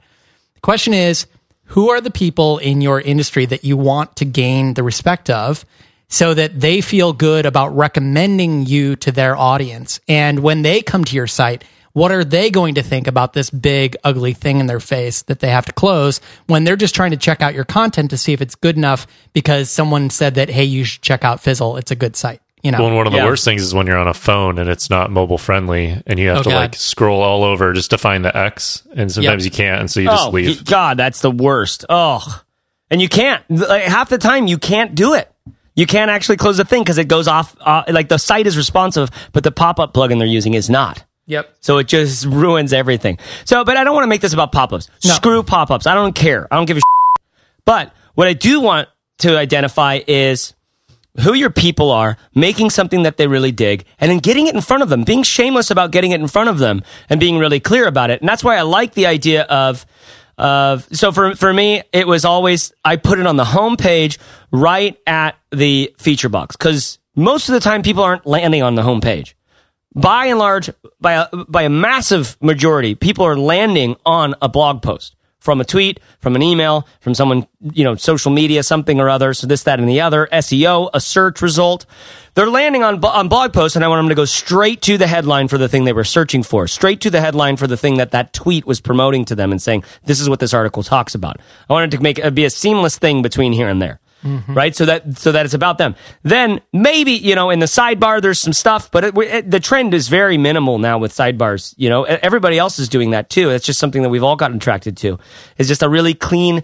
The question is who are the people in your industry that you want to gain the respect of so that they feel good about recommending you to their audience? And when they come to your site, what are they going to think about this big, ugly thing in their face that they have to close when they're just trying to check out your content to see if it's good enough because someone said that, hey, you should check out Fizzle. It's a good site. You know? Well, and one of the yeah. worst things is when you're on a phone and it's not mobile friendly and you have oh, to God. like scroll all over just to find the X. And sometimes yep. you can't. And so you just oh, leave. God, that's the worst. Oh, and you can't. Like, half the time, you can't do it. You can't actually close the thing because it goes off. Uh, like the site is responsive, but the pop up plugin they're using is not. Yep. So it just ruins everything. So, but I don't want to make this about pop ups. No. Screw pop ups. I don't care. I don't give a shit. But what I do want to identify is who your people are, making something that they really dig, and then getting it in front of them, being shameless about getting it in front of them and being really clear about it. And that's why I like the idea of, of, so for, for me, it was always, I put it on the homepage right at the feature box because most of the time people aren't landing on the home page by and large, by a, by a massive majority, people are landing on a blog post from a tweet, from an email, from someone, you know, social media, something or other. So this, that, and the other. SEO, a search result. They're landing on, on blog posts and I want them to go straight to the headline for the thing they were searching for, straight to the headline for the thing that that tweet was promoting to them and saying, this is what this article talks about. I wanted to make it be a seamless thing between here and there. Mm-hmm. right? So that so that it's about them. Then maybe you know in the sidebar there's some stuff, but it, it, the trend is very minimal now with sidebars. You know, everybody else is doing that too. It's just something that we've all gotten attracted to. It's just a really clean,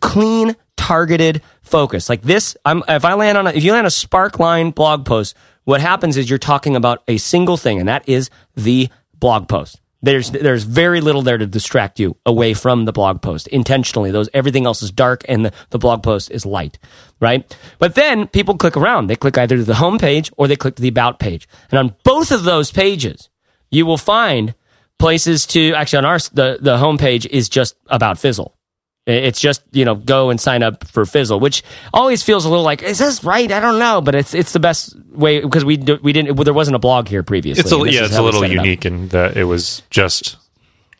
clean, targeted focus. Like this, I'm if I land on a, if you land a Sparkline blog post, what happens is you're talking about a single thing, and that is the blog post. There's there's very little there to distract you away from the blog post intentionally. Those everything else is dark and the, the blog post is light, right? But then people click around. They click either to the home page or they click to the about page. And on both of those pages, you will find places to actually on our the the home page is just about Fizzle It's just you know go and sign up for Fizzle, which always feels a little like is this right? I don't know, but it's it's the best way because we do, we didn't well, there wasn't a blog here previously. It's a, yeah, it's a little set it unique in that it was just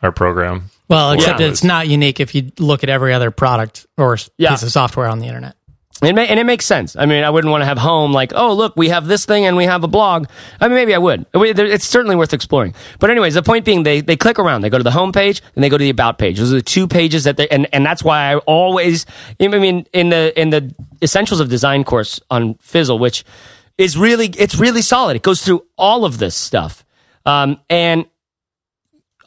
our program. Well, except Yeah. it's not unique if you look at every other product or Yeah. piece of software on the internet. It may, and it makes sense. I mean, I wouldn't want to have home like, oh, look, we have this thing and we have a blog. I mean, maybe I would. It's certainly worth exploring. But anyways, the point being, they, they click around. They go to the home page and they go to the about page. Those are the two pages that they, and, and that's why I always, I mean, in the, in the essentials of design course on Fizzle, which is really, it's really solid. It goes through all of this stuff. Um, and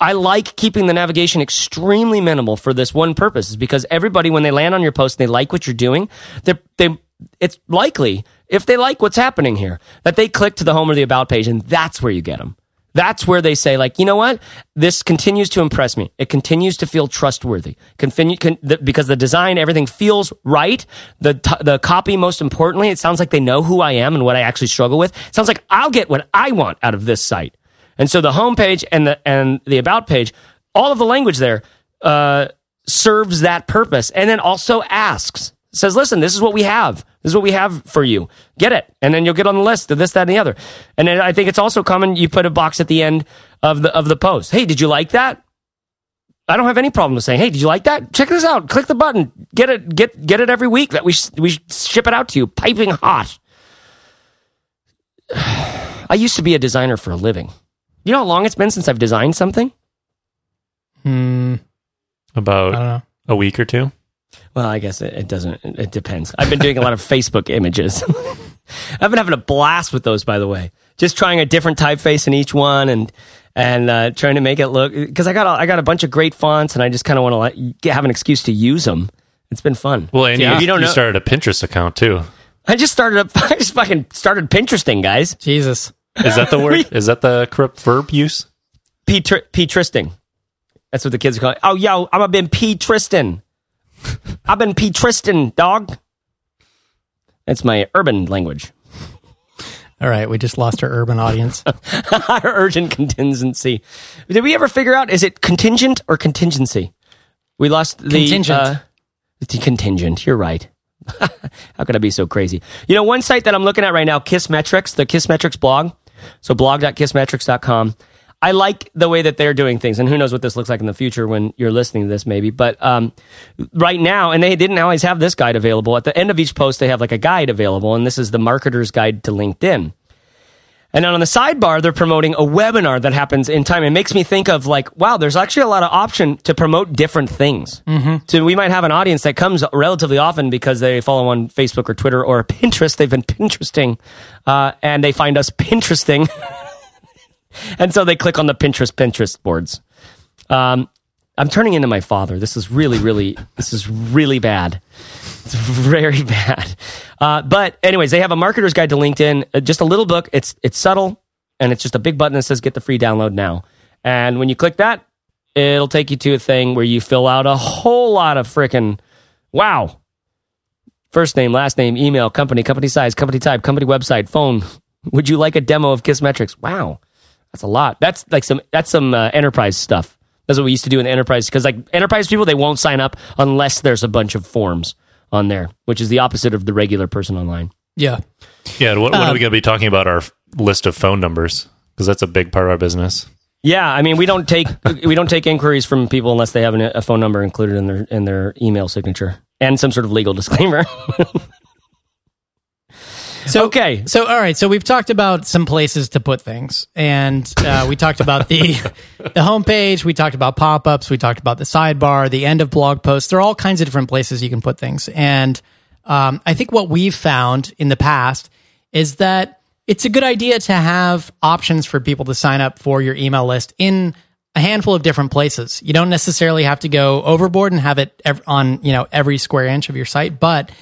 I like keeping the navigation extremely minimal for this one purpose, is because everybody, when they land on your post and they like what you're doing, they they it's likely if they like what's happening here that they click to the home or the about page, and that's where you get them. That's where they say, like, you know what? This continues to impress me. It continues to feel trustworthy. Continue, con, because the design, everything feels right. The t- the copy, most importantly, it sounds like they know who I am and what I actually struggle with. It sounds like I'll get what I want out of this site. And so the homepage and the and the about page, all of the language there uh, serves that purpose, and then also asks, says, "Listen, this is what we have. This is what we have for you. Get it, and then you'll get on the list of this, that, and the other." And then I think it's also common. You put a box at the end of the of the post. Hey, did you like that? I don't have any problem with saying, "Hey, did you like that? Check this out. Click the button. Get it. Get get it every week. That we sh- we ship it out to you, piping hot." I used to be a designer for a living. You know how long it's been since I've designed something? Hmm, I About don't know. a week or two. Well, I guess it, it doesn't. It depends. I've been doing a lot of Facebook images. I've been having a blast with those, by the way. Just trying a different typeface in each one, and and uh, trying to make it look because I got a, I got a bunch of great fonts, and I just kind of want to have an excuse to use them. It's been fun. Well, and Yeah. you, If you don't you know- started a Pinterest account too. I just started up. I just fucking started Pinteresting, guys. Jesus. Is that the word? Is that the correct verb use? P Tristing. That's what the kids call it. Oh, yo, I'm a been P Tristan. I've been P Tristan, dog. That's my urban language. All right, we just lost our urban audience. Our urgent contingency. Did we ever figure out is it contingent or contingency? We lost the Contingent. Uh, the contingent. You're right. How could I be so crazy? You know, one site that I'm looking at right now, Kissmetrics, the Kissmetrics blog. So blog.kissmetrics.com. I like the way that they're doing things, and who knows what this looks like in the future when you're listening to this, maybe. But um, right now, and they didn't always have this guide available. At the end of each post, they have like a guide available, and this is the marketer's guide to LinkedIn. And then on the sidebar, they're promoting a webinar that happens in time. It makes me think of like, wow, there's actually a lot of option to promote different things. Mm-hmm. So we might have an audience that comes relatively often because they follow on Facebook or Twitter or Pinterest. They've been Pinteresting, uh, and they find us Pinteresting. and so they click on the Pinterest Pinterest boards. Um, I'm turning into my father. This is really, really, this is really bad. It's very bad. Uh, but anyways, they have a marketer's guide to LinkedIn. uh, Just a little book. It's it's subtle, and it's just a big button that says "Get the free download now." And when you click that, it'll take you to a thing where you fill out a whole lot of freaking wow. First name, last name, email, company, company size, company type, company website, phone. Would you like a demo of Kissmetrics? Wow, that's a lot. That's like some that's some uh, enterprise stuff. That's what we used to do in enterprise because like enterprise people they won't sign up unless there's a bunch of forms on there, which is the opposite of the regular person online. Yeah. Yeah. What, what Um, are we going to be talking about? Our list of phone numbers because that's a big part of our business. Yeah, I mean we don't take we don't take inquiries from people unless they have an, a phone number included in their in their email signature and some sort of legal disclaimer. So okay, So all right, so we've talked about some places to put things, and uh, we talked about the the homepage. We talked about pop ups. We talked about the sidebar, the end of blog posts. There are all kinds of different places you can put things, and um, I think what we've found in the past is that it's a good idea to have options for people to sign up for your email list in a handful of different places. You don't necessarily have to go overboard and have it ev- on you know every square inch of your site, but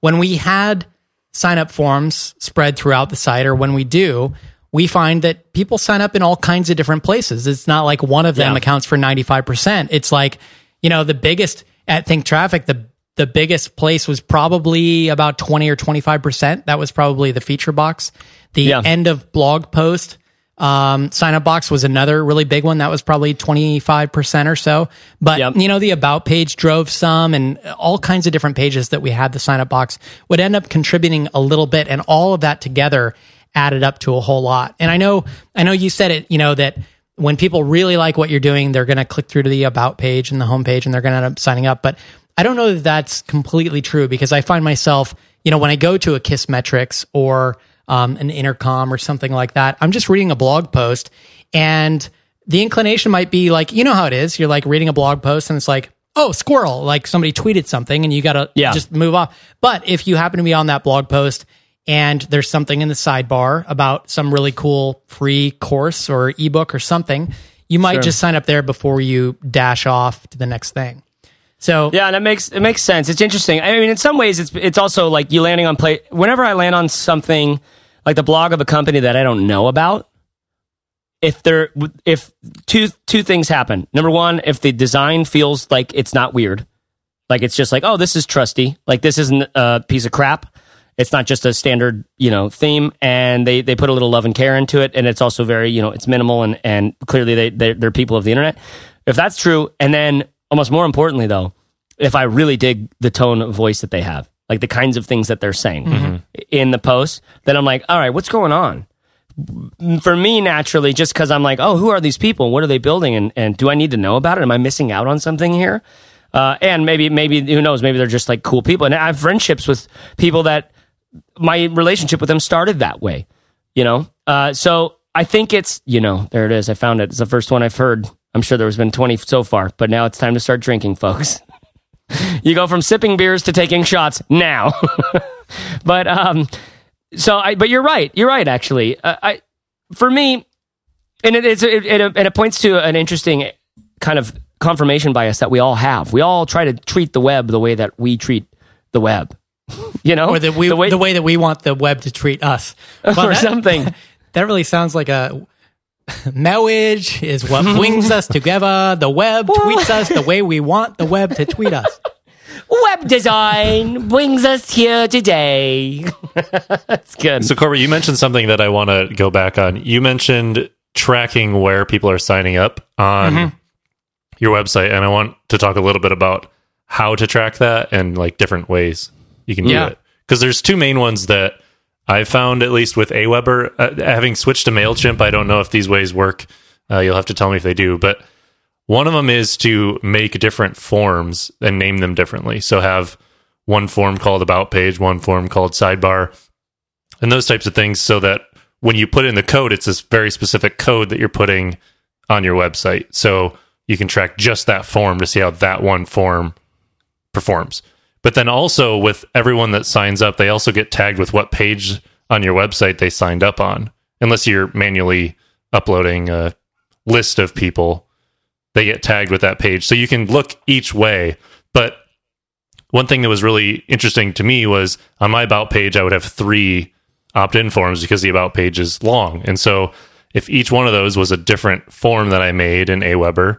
when we had sign up forms spread throughout the site, or when we do, we find that people sign up in all kinds of different places. It's not like one of them Yeah. accounts for 95%. It's like, you know, the biggest at Think Traffic, the the biggest place was probably about 20 or 25%. That was probably the feature box. The Yeah. end of blog post Um, sign up box was another really big one. That was probably 25% or so. But, Yep. you know, the about page drove some and all kinds of different pages that we had the sign up box would end up contributing a little bit. And all of that together added up to a whole lot. And I know, I know you said it, you know, that when people really like what you're doing, they're going to click through to the about page and the home page and they're going to end up signing up. But I don't know that that's completely true because I find myself, you know, when I go to a Kissmetrics or um, an intercom or something like that, I'm just reading a blog post and the inclination might be like, you know how it is. You're like reading a blog post and it's like, oh, squirrel, like somebody tweeted something and you got to Yeah. just move off. But if you happen to be on that blog post and there's something in the sidebar about some really cool free course or ebook or something, you might Sure. just sign up there before you dash off to the next thing. So Yeah, and it makes it makes sense. It's interesting. I mean, in some ways, it's it's also like you landing on play. Whenever I land on something like the blog of a company that I don't know about, if there if two two things happen. Number one, if the design feels like it's not weird, like it's just like oh, this is trusty. Like this isn't a piece of crap. It's not just a standard you know theme, and they they put a little love and care into it, and it's also very you know it's minimal and and clearly they they're, they're people of the internet. If that's true, and then almost more importantly though, if I really dig the tone of voice that they have, like the kinds of things that they're saying in the post, then I'm like, all right, what's going on? For me, naturally, just because I'm like, oh, who are these people? What are they building? And, and do I need to know about it? Am I missing out on something here? Uh, and maybe, maybe who knows? Maybe they're just like cool people. And I have friendships with people that my relationship with them started that way. You know, uh, so I think it's you know there it is. I found it. It's the first one I've heard. I'm sure there has been 20 so far, but now it's time to start drinking, folks. you go from sipping beers to taking shots now. but um, so I, but you're right. You're right. Actually, uh, I for me, and it, it's it, it, and it points to an interesting kind of confirmation bias that we all have. We all try to treat the web the way that we treat the web. You know, or the, we, the, way, that we want the web to treat us. or that- something. That really sounds like a marriage is what brings us together. The web tweets us the way we want the web to tweet us. Web design brings us here today. That's good. So, Corbett, you mentioned something that I want to go back on. You mentioned tracking where people are signing up on mm-hmm. your website, and I want to talk a little bit about how to track that and like different ways you can Yeah. do it. Because there's two main ones that I found, at least with Aweber. Uh, having switched to Mailchimp, I don't know if these ways work. Uh, you'll have to tell me if they do, but one of them is to make different forms and name them differently. So have one form called about page, one form called sidebar, and those types of things so that when you put in the code, it's this very specific code that you're putting on your website. So you can track just that form to see how that one form performs. But then also with everyone that signs up, they also get tagged with what page on your website they signed up on. Unless you're manually uploading a list of people, they get tagged with that page. So you can look each way. But one thing that was really interesting to me was on my about page, I would have three opt in forms because the about page is long. And so if each one of those was a different form that I made in Aweber,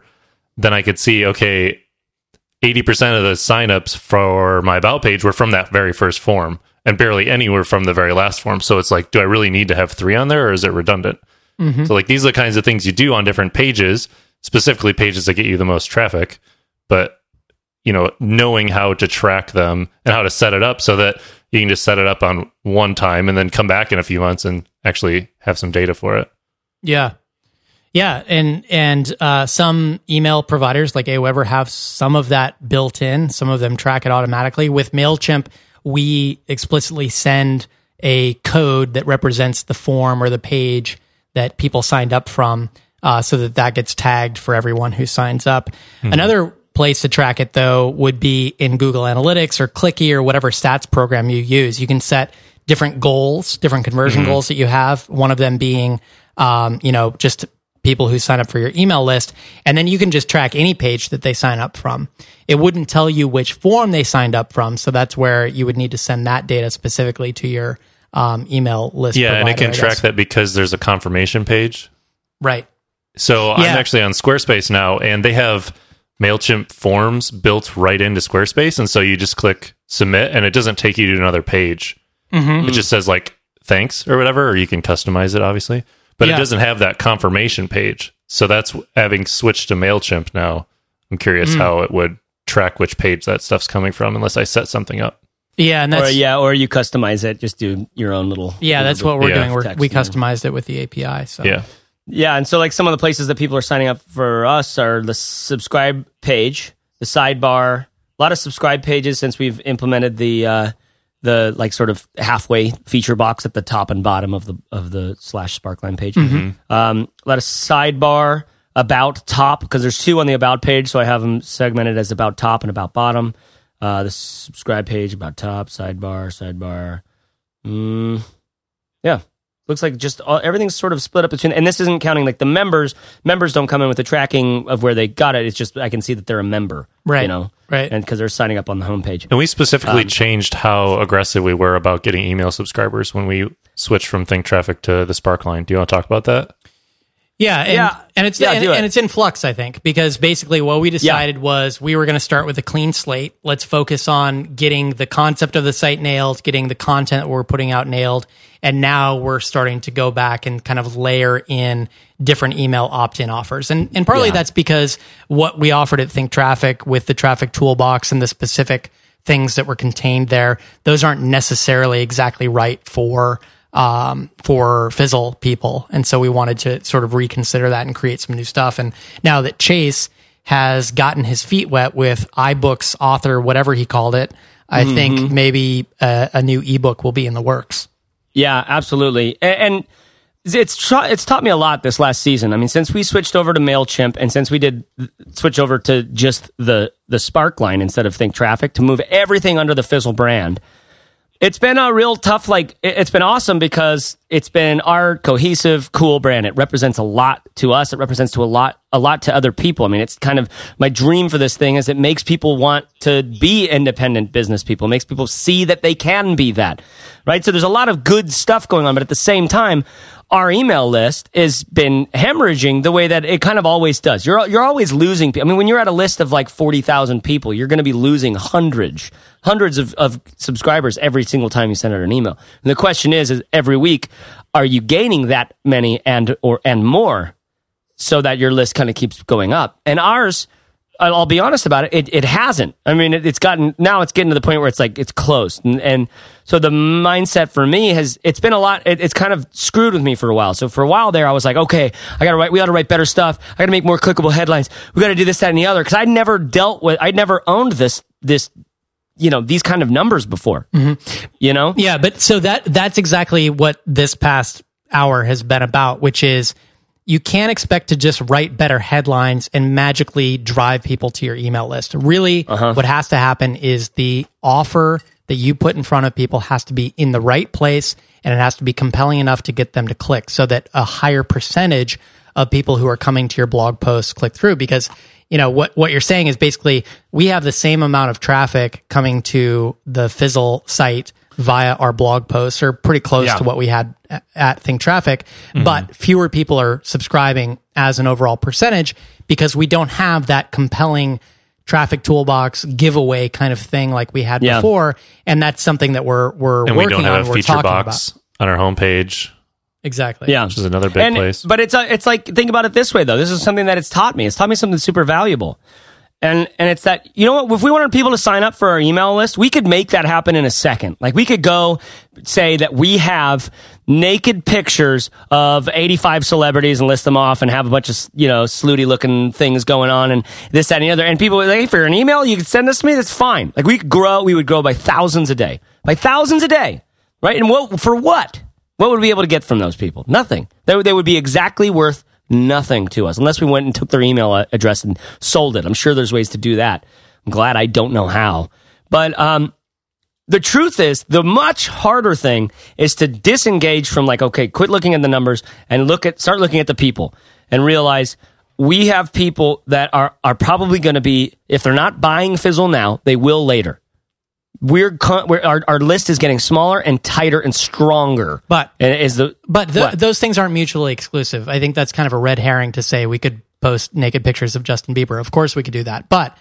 then I could see, okay, 80% of the signups for my about page were from that very first form and barely any were from the very last form. So it's like, do I really need to have three on there or is it redundant? Mm-hmm. So, like, these are the kinds of things you do on different pages, specifically pages that get you the most traffic. But, you know, knowing how to track them and how to set it up so that you can just set it up on one time and then come back in a few months and actually have some data for it. Yeah. Yeah, and and uh, some email providers like Aweber have some of that built in. Some of them track it automatically. With Mailchimp, we explicitly send a code that represents the form or the page that people signed up from, uh, so that that gets tagged for everyone who signs up. Another place to track it though would be in Google Analytics or Clicky or whatever stats program you use. You can set different goals, different conversion goals that you have. One of them being, um, you know, just people who sign up for your email list. And then you can just track any page that they sign up from. It wouldn't tell you which form they signed up from. So that's where you would need to send that data specifically to your um, email list. Yeah, and it can track that because there's a confirmation page. Right. So I'm actually on Squarespace now, and they have MailChimp forms built right into Squarespace. And so you just click submit, and it doesn't take you to another page. It just says, like, thanks or whatever, or you can customize it, obviously. But Yeah. it doesn't have that confirmation page. So that's having switched to Mailchimp now. I'm curious how it would track which page that stuff's coming from, unless I set something up. Yeah, and Or that's yeah, or you customize it. Just do your own little. yeah, that's what we're Yeah. doing. We're, we customized it with the API. So Yeah, Yeah, and so like some of the places that people are signing up for us are the subscribe page, the sidebar, a lot of subscribe pages since we've implemented the uh, the like sort of halfway feature box at the top and bottom of the of the slash Sparkline page. Um, a lot of sidebar about top because there's two on the about page, so I have them segmented as about top and about bottom. Uh, the subscribe page about top, sidebar, sidebar. Mm, yeah, looks like just all, everything's sort of split up between and this isn't counting like the members members don't come in with the tracking of where they got it it's just i can see that they're a member Right. you know Right. and because they're signing up on the homepage and we specifically Um, changed how aggressive we were about getting email subscribers when we switched from Think Traffic to the Sparkline. Do you want to talk about that? Yeah, and, Yeah. and it's Yeah, and, it. and it's in flux, I think, because basically what we decided was we were going to start with a clean slate. Let's focus on getting the concept of the site nailed, getting the content we're putting out nailed, and now we're starting to go back and kind of layer in different email opt-in offers. And and partly Yeah. that's because what we offered at Think Traffic with the traffic toolbox and the specific things that were contained there, those aren't necessarily exactly right for um, for Fizzle people. And so we wanted to sort of reconsider that and create some new stuff. And now that Chase has gotten his feet wet with iBooks author, whatever he called it, I think maybe a, a new ebook will be in the works. Yeah, absolutely. A- And, it's tra- it's taught me a lot this last season. I mean, since we switched over to Mailchimp and since we did switch over to just the the Sparkline instead of Think Traffic to move everything under the Fizzle brand, it's been a real tough. Like it- it's been awesome because it's been our cohesive, cool brand. It represents a lot to us. It represents to a lot a lot to other people. I mean, it's kind of my dream for this thing is it makes people want to be independent business people. It makes people see that they can be that. Right? So there's a lot of good stuff going on, but at the same time, our email list has been hemorrhaging the way that it kind of always does. You're you're always losing. I mean, when you're at a list of like forty thousand people, you're going to be losing hundreds, hundreds of, of subscribers every single time you send out an email. And the question is, is every week, are you gaining that many and or and more, so that your list kind of keeps going up? And ours. I'll be honest about it. It, it hasn't. I mean, it, it's gotten now. It's getting to the point where it's like it's close, and, and so the mindset for me has it's been a lot. It, it's kind of screwed with me for a while. So for a while there, I was like, okay, I got to write. We got to write better stuff. I got to make more clickable headlines. We got to do this, that, and the other. Because I never dealt with. I never owned this this you know these kind of numbers before. Mm-hmm. You know, Yeah, but so that that's exactly what this past hour has been about, which is you can't expect to just write better headlines and magically drive people to your email list. Really, uh-huh. what has to happen is the offer that you put in front of people has to be in the right place and it has to be compelling enough to get them to click so that a higher percentage of people who are coming to your blog posts click through because you know what what you're saying is basically we have the same amount of traffic coming to the Fizzle site via our blog posts are pretty close Yeah. to what we had at Think Traffic, mm-hmm. but fewer people are subscribing as an overall percentage because we don't have that compelling traffic toolbox giveaway kind of thing like we had Yeah. before and that's something that we're we're And we working don't on have a we're feature talking box about on our homepage, exactly yeah, which is another big and, place. But it's a, it's like think about it this way though. This is something that it's taught me. It's taught me something super valuable. And and it's that you know what? If we wanted people to sign up for our email list, we could make that happen in a second. Like we could go say that we have naked pictures of 85 celebrities and list them off and have a bunch of you know slutty looking things going on and this that and the other. And people like, hey, for an email, you could send this to me. That's fine. Like we could grow. We would grow by thousands a day, by thousands a day, right? And what for what? What would we be able to get from those people? Nothing. They, they would be exactly worth nothing to us unless we went and took their email address and sold it. I'm sure there's ways to do that. I'm glad I don't know how. But um, the truth is, the much harder thing is to disengage from like, okay, quit looking at the numbers and look at start looking at the people and realize we have people that are are probably going to be if they're not buying Fizzle now, they will later. We're, con- we're our, our list is getting smaller and tighter and stronger. But- And is the But th- What? those things aren't mutually exclusive. I think that's kind of a red herring to say we could post naked pictures of Justin Bieber. Of course, we could do that, but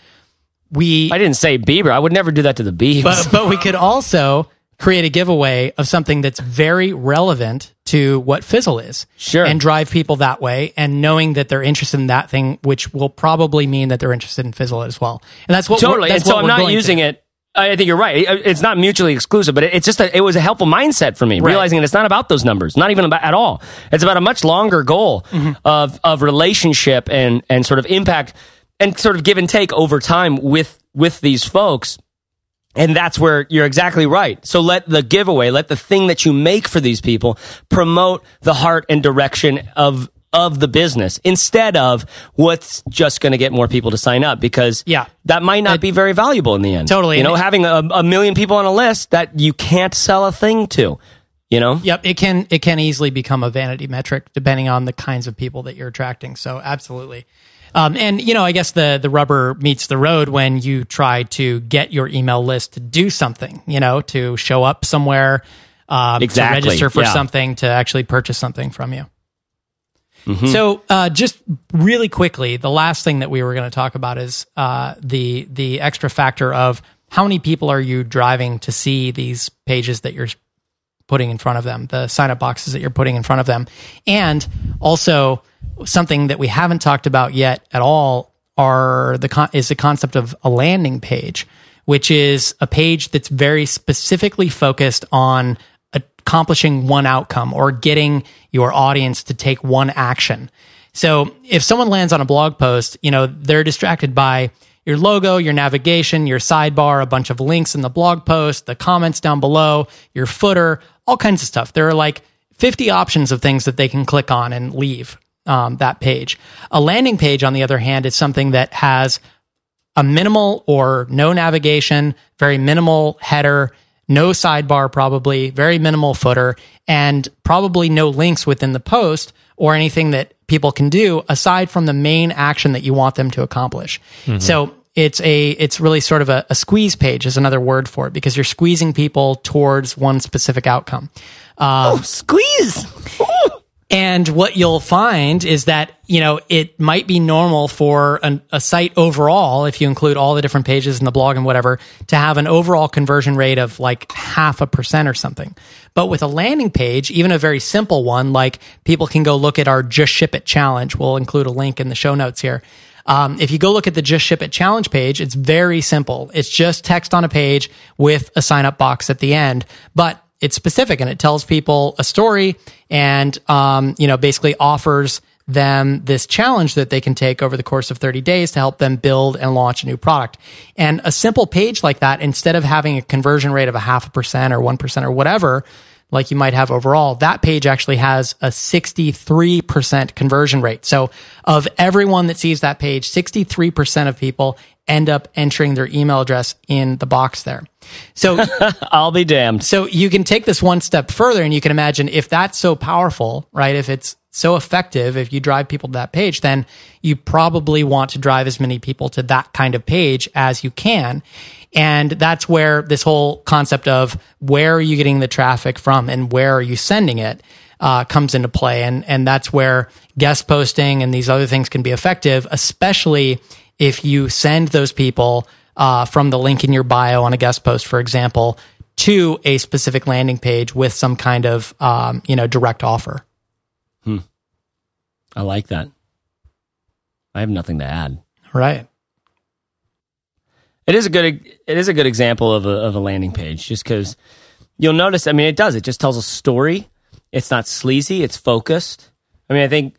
we I didn't say Bieber. I would never do that to the Biebs. but but we could also create a giveaway of something that's very relevant to what Fizzle is. Sure. And drive people that way and knowing that they're interested in that thing, which will probably mean that they're interested in Fizzle as well. And that's what we're- totally. that's And so I'm not using to. it. I think you're right. It's not mutually exclusive, but it's just a, it was a helpful mindset for me, Right. realizing that it's not about those numbers, not even about at all. It's about a much longer goal Mm-hmm. of of relationship and and sort of impact and sort of give and take over time with with these folks. And that's where you're exactly right. So let the giveaway, let the thing that you make for these people promote the heart and direction of of the business instead of what's just going to get more people to sign up because Yeah. that might not be very valuable in the end. Totally. You know, having a, a million people on a list that you can't sell a thing to, you know? Yep, it can it can easily become a vanity metric depending on the kinds of people that you're attracting. So absolutely. Um, and you know, I guess the the rubber meets the road when you try to get your email list to do something. You know, to show up somewhere, um, Exactly, to register for yeah. something, to actually purchase something from you. Mm-hmm. So, uh, just really quickly, the last thing that we were going to talk about is uh, the the extra factor of how many people are you driving to see these pages that you're putting in front of them, the sign up boxes that you're putting in front of them, and also something that we haven't talked about yet at all are the con- is the concept of a landing page, which is a page that's very specifically focused on accomplishing one outcome or getting your audience to take one action. So if someone lands on a blog post, you know, they're distracted by your logo, your navigation, your sidebar, a bunch of links in the blog post, the comments down below, your footer, all kinds of stuff. There are like 50 options of things that they can click on and leave um, that page. A landing page, on the other hand, is something that has a minimal or no navigation, very minimal header, no sidebar, probably very minimal footer, and probably no links within the post or anything that people can do aside from the main action that you want them to accomplish. So it's a it's really sort of a, a squeeze page is another word for it because you're squeezing people towards one specific outcome. Um, Squeeze. and what you'll find is that, you know, it might be normal for an, a site overall, if you include all the different pages in the blog and whatever, to have an overall conversion rate of like half a percent or something. But with a landing page, even a very simple one, like people can go look at our Just Ship It challenge. We'll include a link in the show notes here. Um, if you go look at the Just Ship It challenge page, it's very simple. It's just text on a page with a sign up box at the end. But it's specific and it tells people a story and um, you know basically offers them this challenge that they can take over the course of 30 days to help them build and launch a new product. And a simple page like that instead of having a conversion rate of a half a percent or 1% or whatever like you might have overall that page actually has a 63% conversion rate. So of everyone that sees that page 63% of people end up entering their email address in the box there so I'll be damned. so you can take this one step further and you can imagine if that's so powerful, right? If it's so effective, if you drive people to that page, then you probably want to drive as many people to that kind of page as you can. And that's where this whole concept of where are you getting the traffic from and where are you sending it uh, comes into play. And, and that's where guest posting and these other things can be effective, especially if you send those people uh, from the link in your bio on a guest post, for example, to a specific landing page with some kind of um, you know direct offer. Hmm. I like that. I have nothing to add. Right. It is a good it is a good example of a of a landing page just because you'll notice. I mean, it does. It just tells a story. It's not sleazy. It's focused. I mean, I think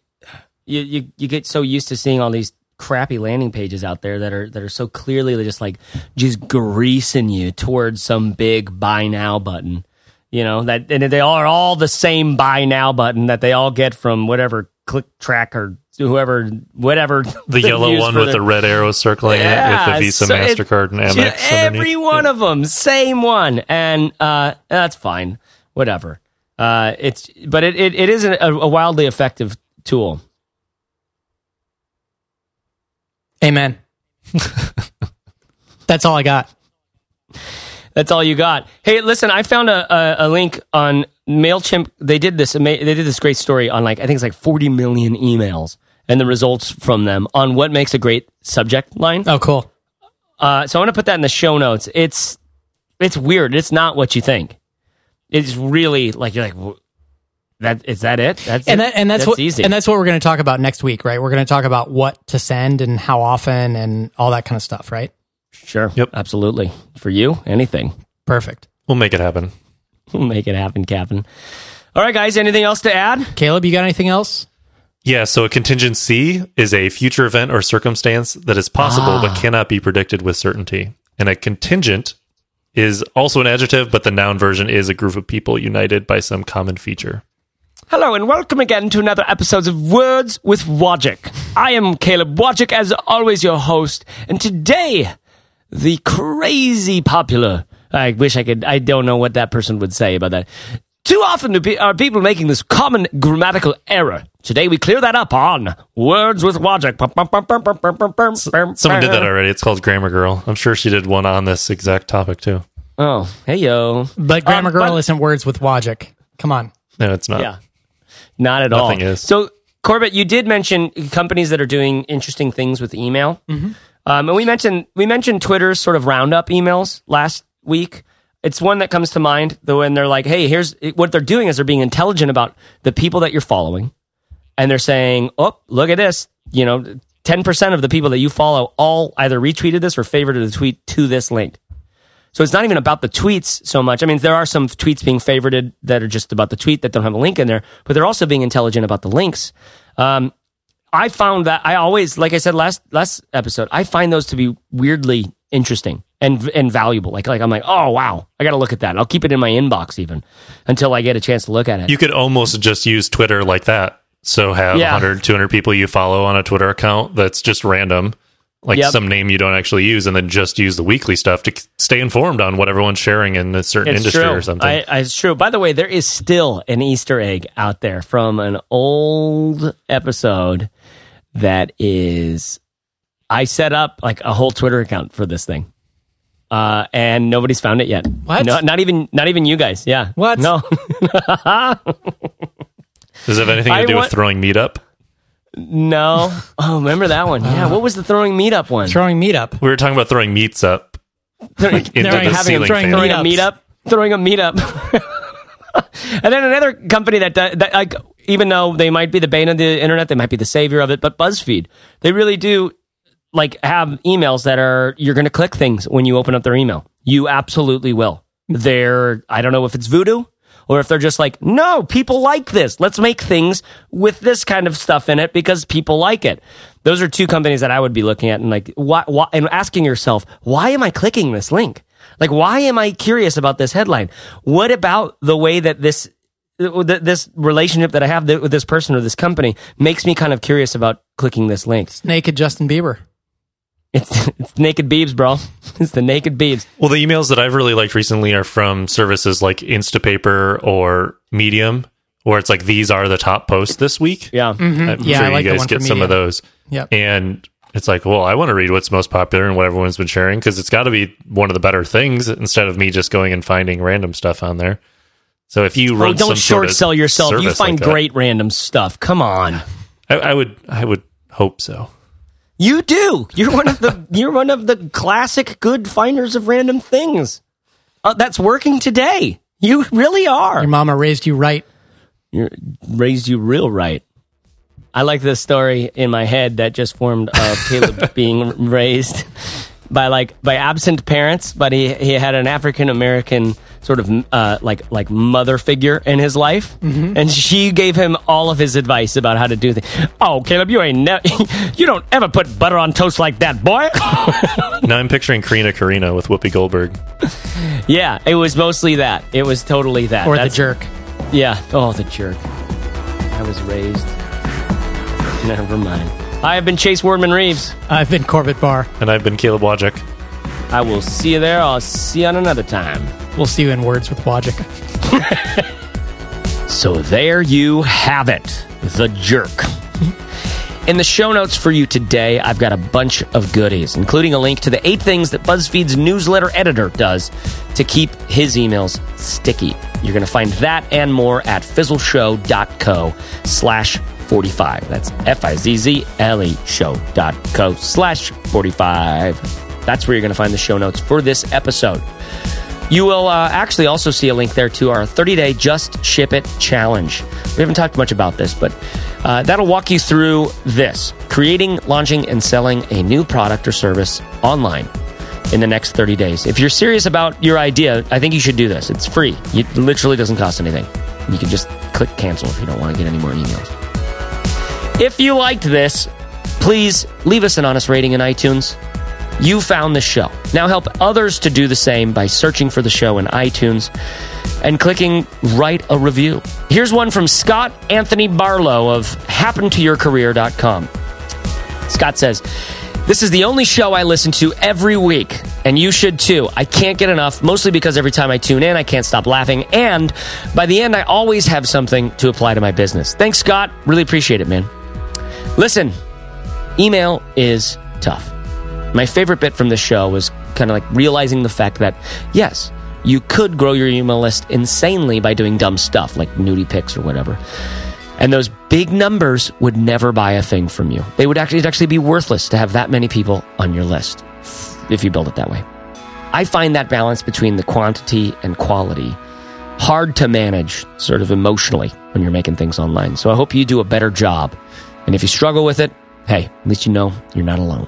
you you you get so used to seeing all these crappy landing pages out there that are that are so clearly just like just greasing you towards some big buy now button. You know that and they are all the same buy now button that they all get from whatever click track or whoever whatever The yellow one with their- the red arrow circling it with the Visa, so Mastercard, and Amex. yeah, Every one of them, same one, and uh, that's fine. Whatever. Uh, it's but it, it, it is a, a wildly effective tool. Amen. That's all I got. That's all you got. Hey, listen, I found a, a, a link on Mailchimp. They did this. They did this great story on like I think it's like 40 million emails and the results from them on what makes a great subject line. Oh, cool. Uh, so I'm going to put that in the show notes. It's it's weird. It's not what you think. it's really like you're like "Wh- that is that it? That's and it? that, and that's, what easy. and that's what we're going to talk about next week, right? We're going to talk about what to send and how often and all that kind of stuff, right? sure. Yep. Absolutely. For you, anything. Perfect. We'll make it happen. We'll make it happen, Captain. All right, guys. Anything else to add? Caleb, you got anything else? Yeah, so a contingency is a future event or circumstance that is possible but ah. cannot be predicted with certainty. And a contingent is also an adjective, but the noun version is a group of people united by some common feature. Hello and welcome again to another episode of Words with Wojcik. I am Caleb Wojcik, as always, your host, and today, the crazy popular. I wish I could. I don't know what that person would say about that. Too often are people making this common grammatical error. Today we clear that up on Words with Wojcik. Someone did that already. It's called Grammar Girl. I'm sure she did one on this exact topic too. Oh, hey yo. But Grammar Um, Girl but- isn't words with Wojcik. Come on. No, it's not. Yeah. Not at all. Nothing is. So, Corbett, you did mention companies that are doing interesting things with email. Mm-hmm. Um, and we mentioned we mentioned Twitter's sort of roundup emails last week. It's one that comes to mind though when they're like, "Hey, here's what they're doing is they're being intelligent about the people that you're following, and they're saying, "Oh, look at this! You know, ten percent of the people that you follow all either retweeted this or favorited the tweet to this link." So it's not even about the tweets so much. I mean, there are some tweets being favorited that are just about the tweet that don't have a link in there, but they're also being intelligent about the links. Um, I found that I always, like I said last last episode, I find those to be weirdly interesting and and valuable. Like like I'm like, oh wow, I got to look at that. I'll keep it in my inbox even until I get a chance to look at it. You could almost just use Twitter like that. So have Yeah. 100, 200 people you follow on a Twitter account that's just random, like Yep. some name you don't actually use, and then just use the weekly stuff to stay informed on what everyone's sharing in a certain It's industry true. or something. I, I- it's true. By the way, there is still an Easter egg out there from an old episode that is. I set up like a whole Twitter account for this thing, uh, and nobody's found it yet. What? No, not even not even you guys. Yeah. What? No. Does it have anything to do want- with throwing meetup? No. Oh, remember that one? Yeah. What was the throwing meetup one? Throwing meetup. We were talking about throwing meats up Throwing- into Throwing- the having them ceiling throwing fan. throwing a Meetups. meetup, throwing a meetup. and then another company that, that, that like even though they might be the bane of the internet, they might be the savior of it, but BuzzFeed, they really do like have emails that are you're going to click things when you open up their email. You absolutely will. They're I don't know if it's voodoo or if they're just like, no, people like this. Let's make things with this kind of stuff in it because people like it. Those are two companies that I would be looking at and like, why, why, and asking yourself, why am I clicking this link? Like, why am I curious about this headline? What about the way that this, this relationship that I have with this person or this company makes me kind of curious about clicking this link? Naked Justin Bieber. It's, it's naked beebs, bro. It's the naked beebs. Well, the emails that I've really liked recently are from services like Instapaper or Medium, where it's like these are the top posts this week. Yeah. Mm-hmm. I'm Yeah, sure I like you the guys one get some of Medium. those. Yep. And it's like, well, I want to read what's most popular and what everyone's been sharing because it's got to be one of the better things instead of me just going and finding random stuff on there. So if you Oh, don't some short sort of sell yourself. You find like that- great random stuff. Come on. I, I would, I would hope so. You do. You're one of the you're one of the classic good finders of random things. Uh, that's working today. You really are. Your mama raised you right. You're, raised you real right. I like this story in my head that just formed of Caleb being raised by like by absent parents, but he he had an African American sort of uh, like like mother figure in his life, and she gave him all of his advice about how to do things. Oh, Caleb, you ain't ne- you don't ever put butter on toast like that, boy. Now I'm picturing Karina Karina with Whoopi Goldberg. yeah, it was mostly that. It was totally that. Or That's- the jerk. Yeah. Oh, the jerk. I was raised. Never mind. I have been Chase Wardman Reeves. I've been Corbett Barr. And I've been Caleb Wojcik. I will see you there. I'll see you on another time. We'll see you in Words with Wojcik. So there you have it. The jerk. In the show notes for you today, I've got a bunch of goodies, including a link to the eight things that BuzzFeed's newsletter editor does to keep his emails sticky. You're going to find that and more at fizzleshow.co slash 45. That's F-I-Z-Z-L-E show.co slash 45. That's where you're going to find the show notes for this episode. You will uh, actually also see a link there to our 30 day Just Ship It challenge. We haven't talked much about this, but uh, that'll walk you through this creating, launching, and selling a new product or service online in the next 30 days. If you're serious about your idea, I think you should do this. It's free, it literally doesn't cost anything. You can just click cancel if you don't want to get any more emails. If you liked this, please leave us an honest rating in iTunes. You found the show. Now help others to do the same by searching for the show in iTunes and clicking write a review. Here's one from Scott Anthony Barlow of happentoyourcareer.com. Scott says, This is the only show I listen to every week, and you should too. I can't get enough, mostly because every time I tune in, I can't stop laughing, and by the end, I always have something to apply to my business. Thanks, Scott. Really appreciate it, man. Listen, email is tough. My favorite bit from this show was kind of like realizing the fact that, yes, you could grow your email list insanely by doing dumb stuff like nudie pics or whatever. And those big numbers would never buy a thing from you. They would actually, it'd actually be worthless to have that many people on your list if you build it that way. I find that balance between the quantity and quality hard to manage sort of emotionally when you're making things online. So I hope you do a better job. And if you struggle with it, hey, at least you know you're not alone.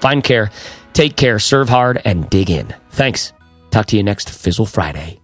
Find care, take care, serve hard, and dig in. Thanks. Talk to you next Fizzle Friday.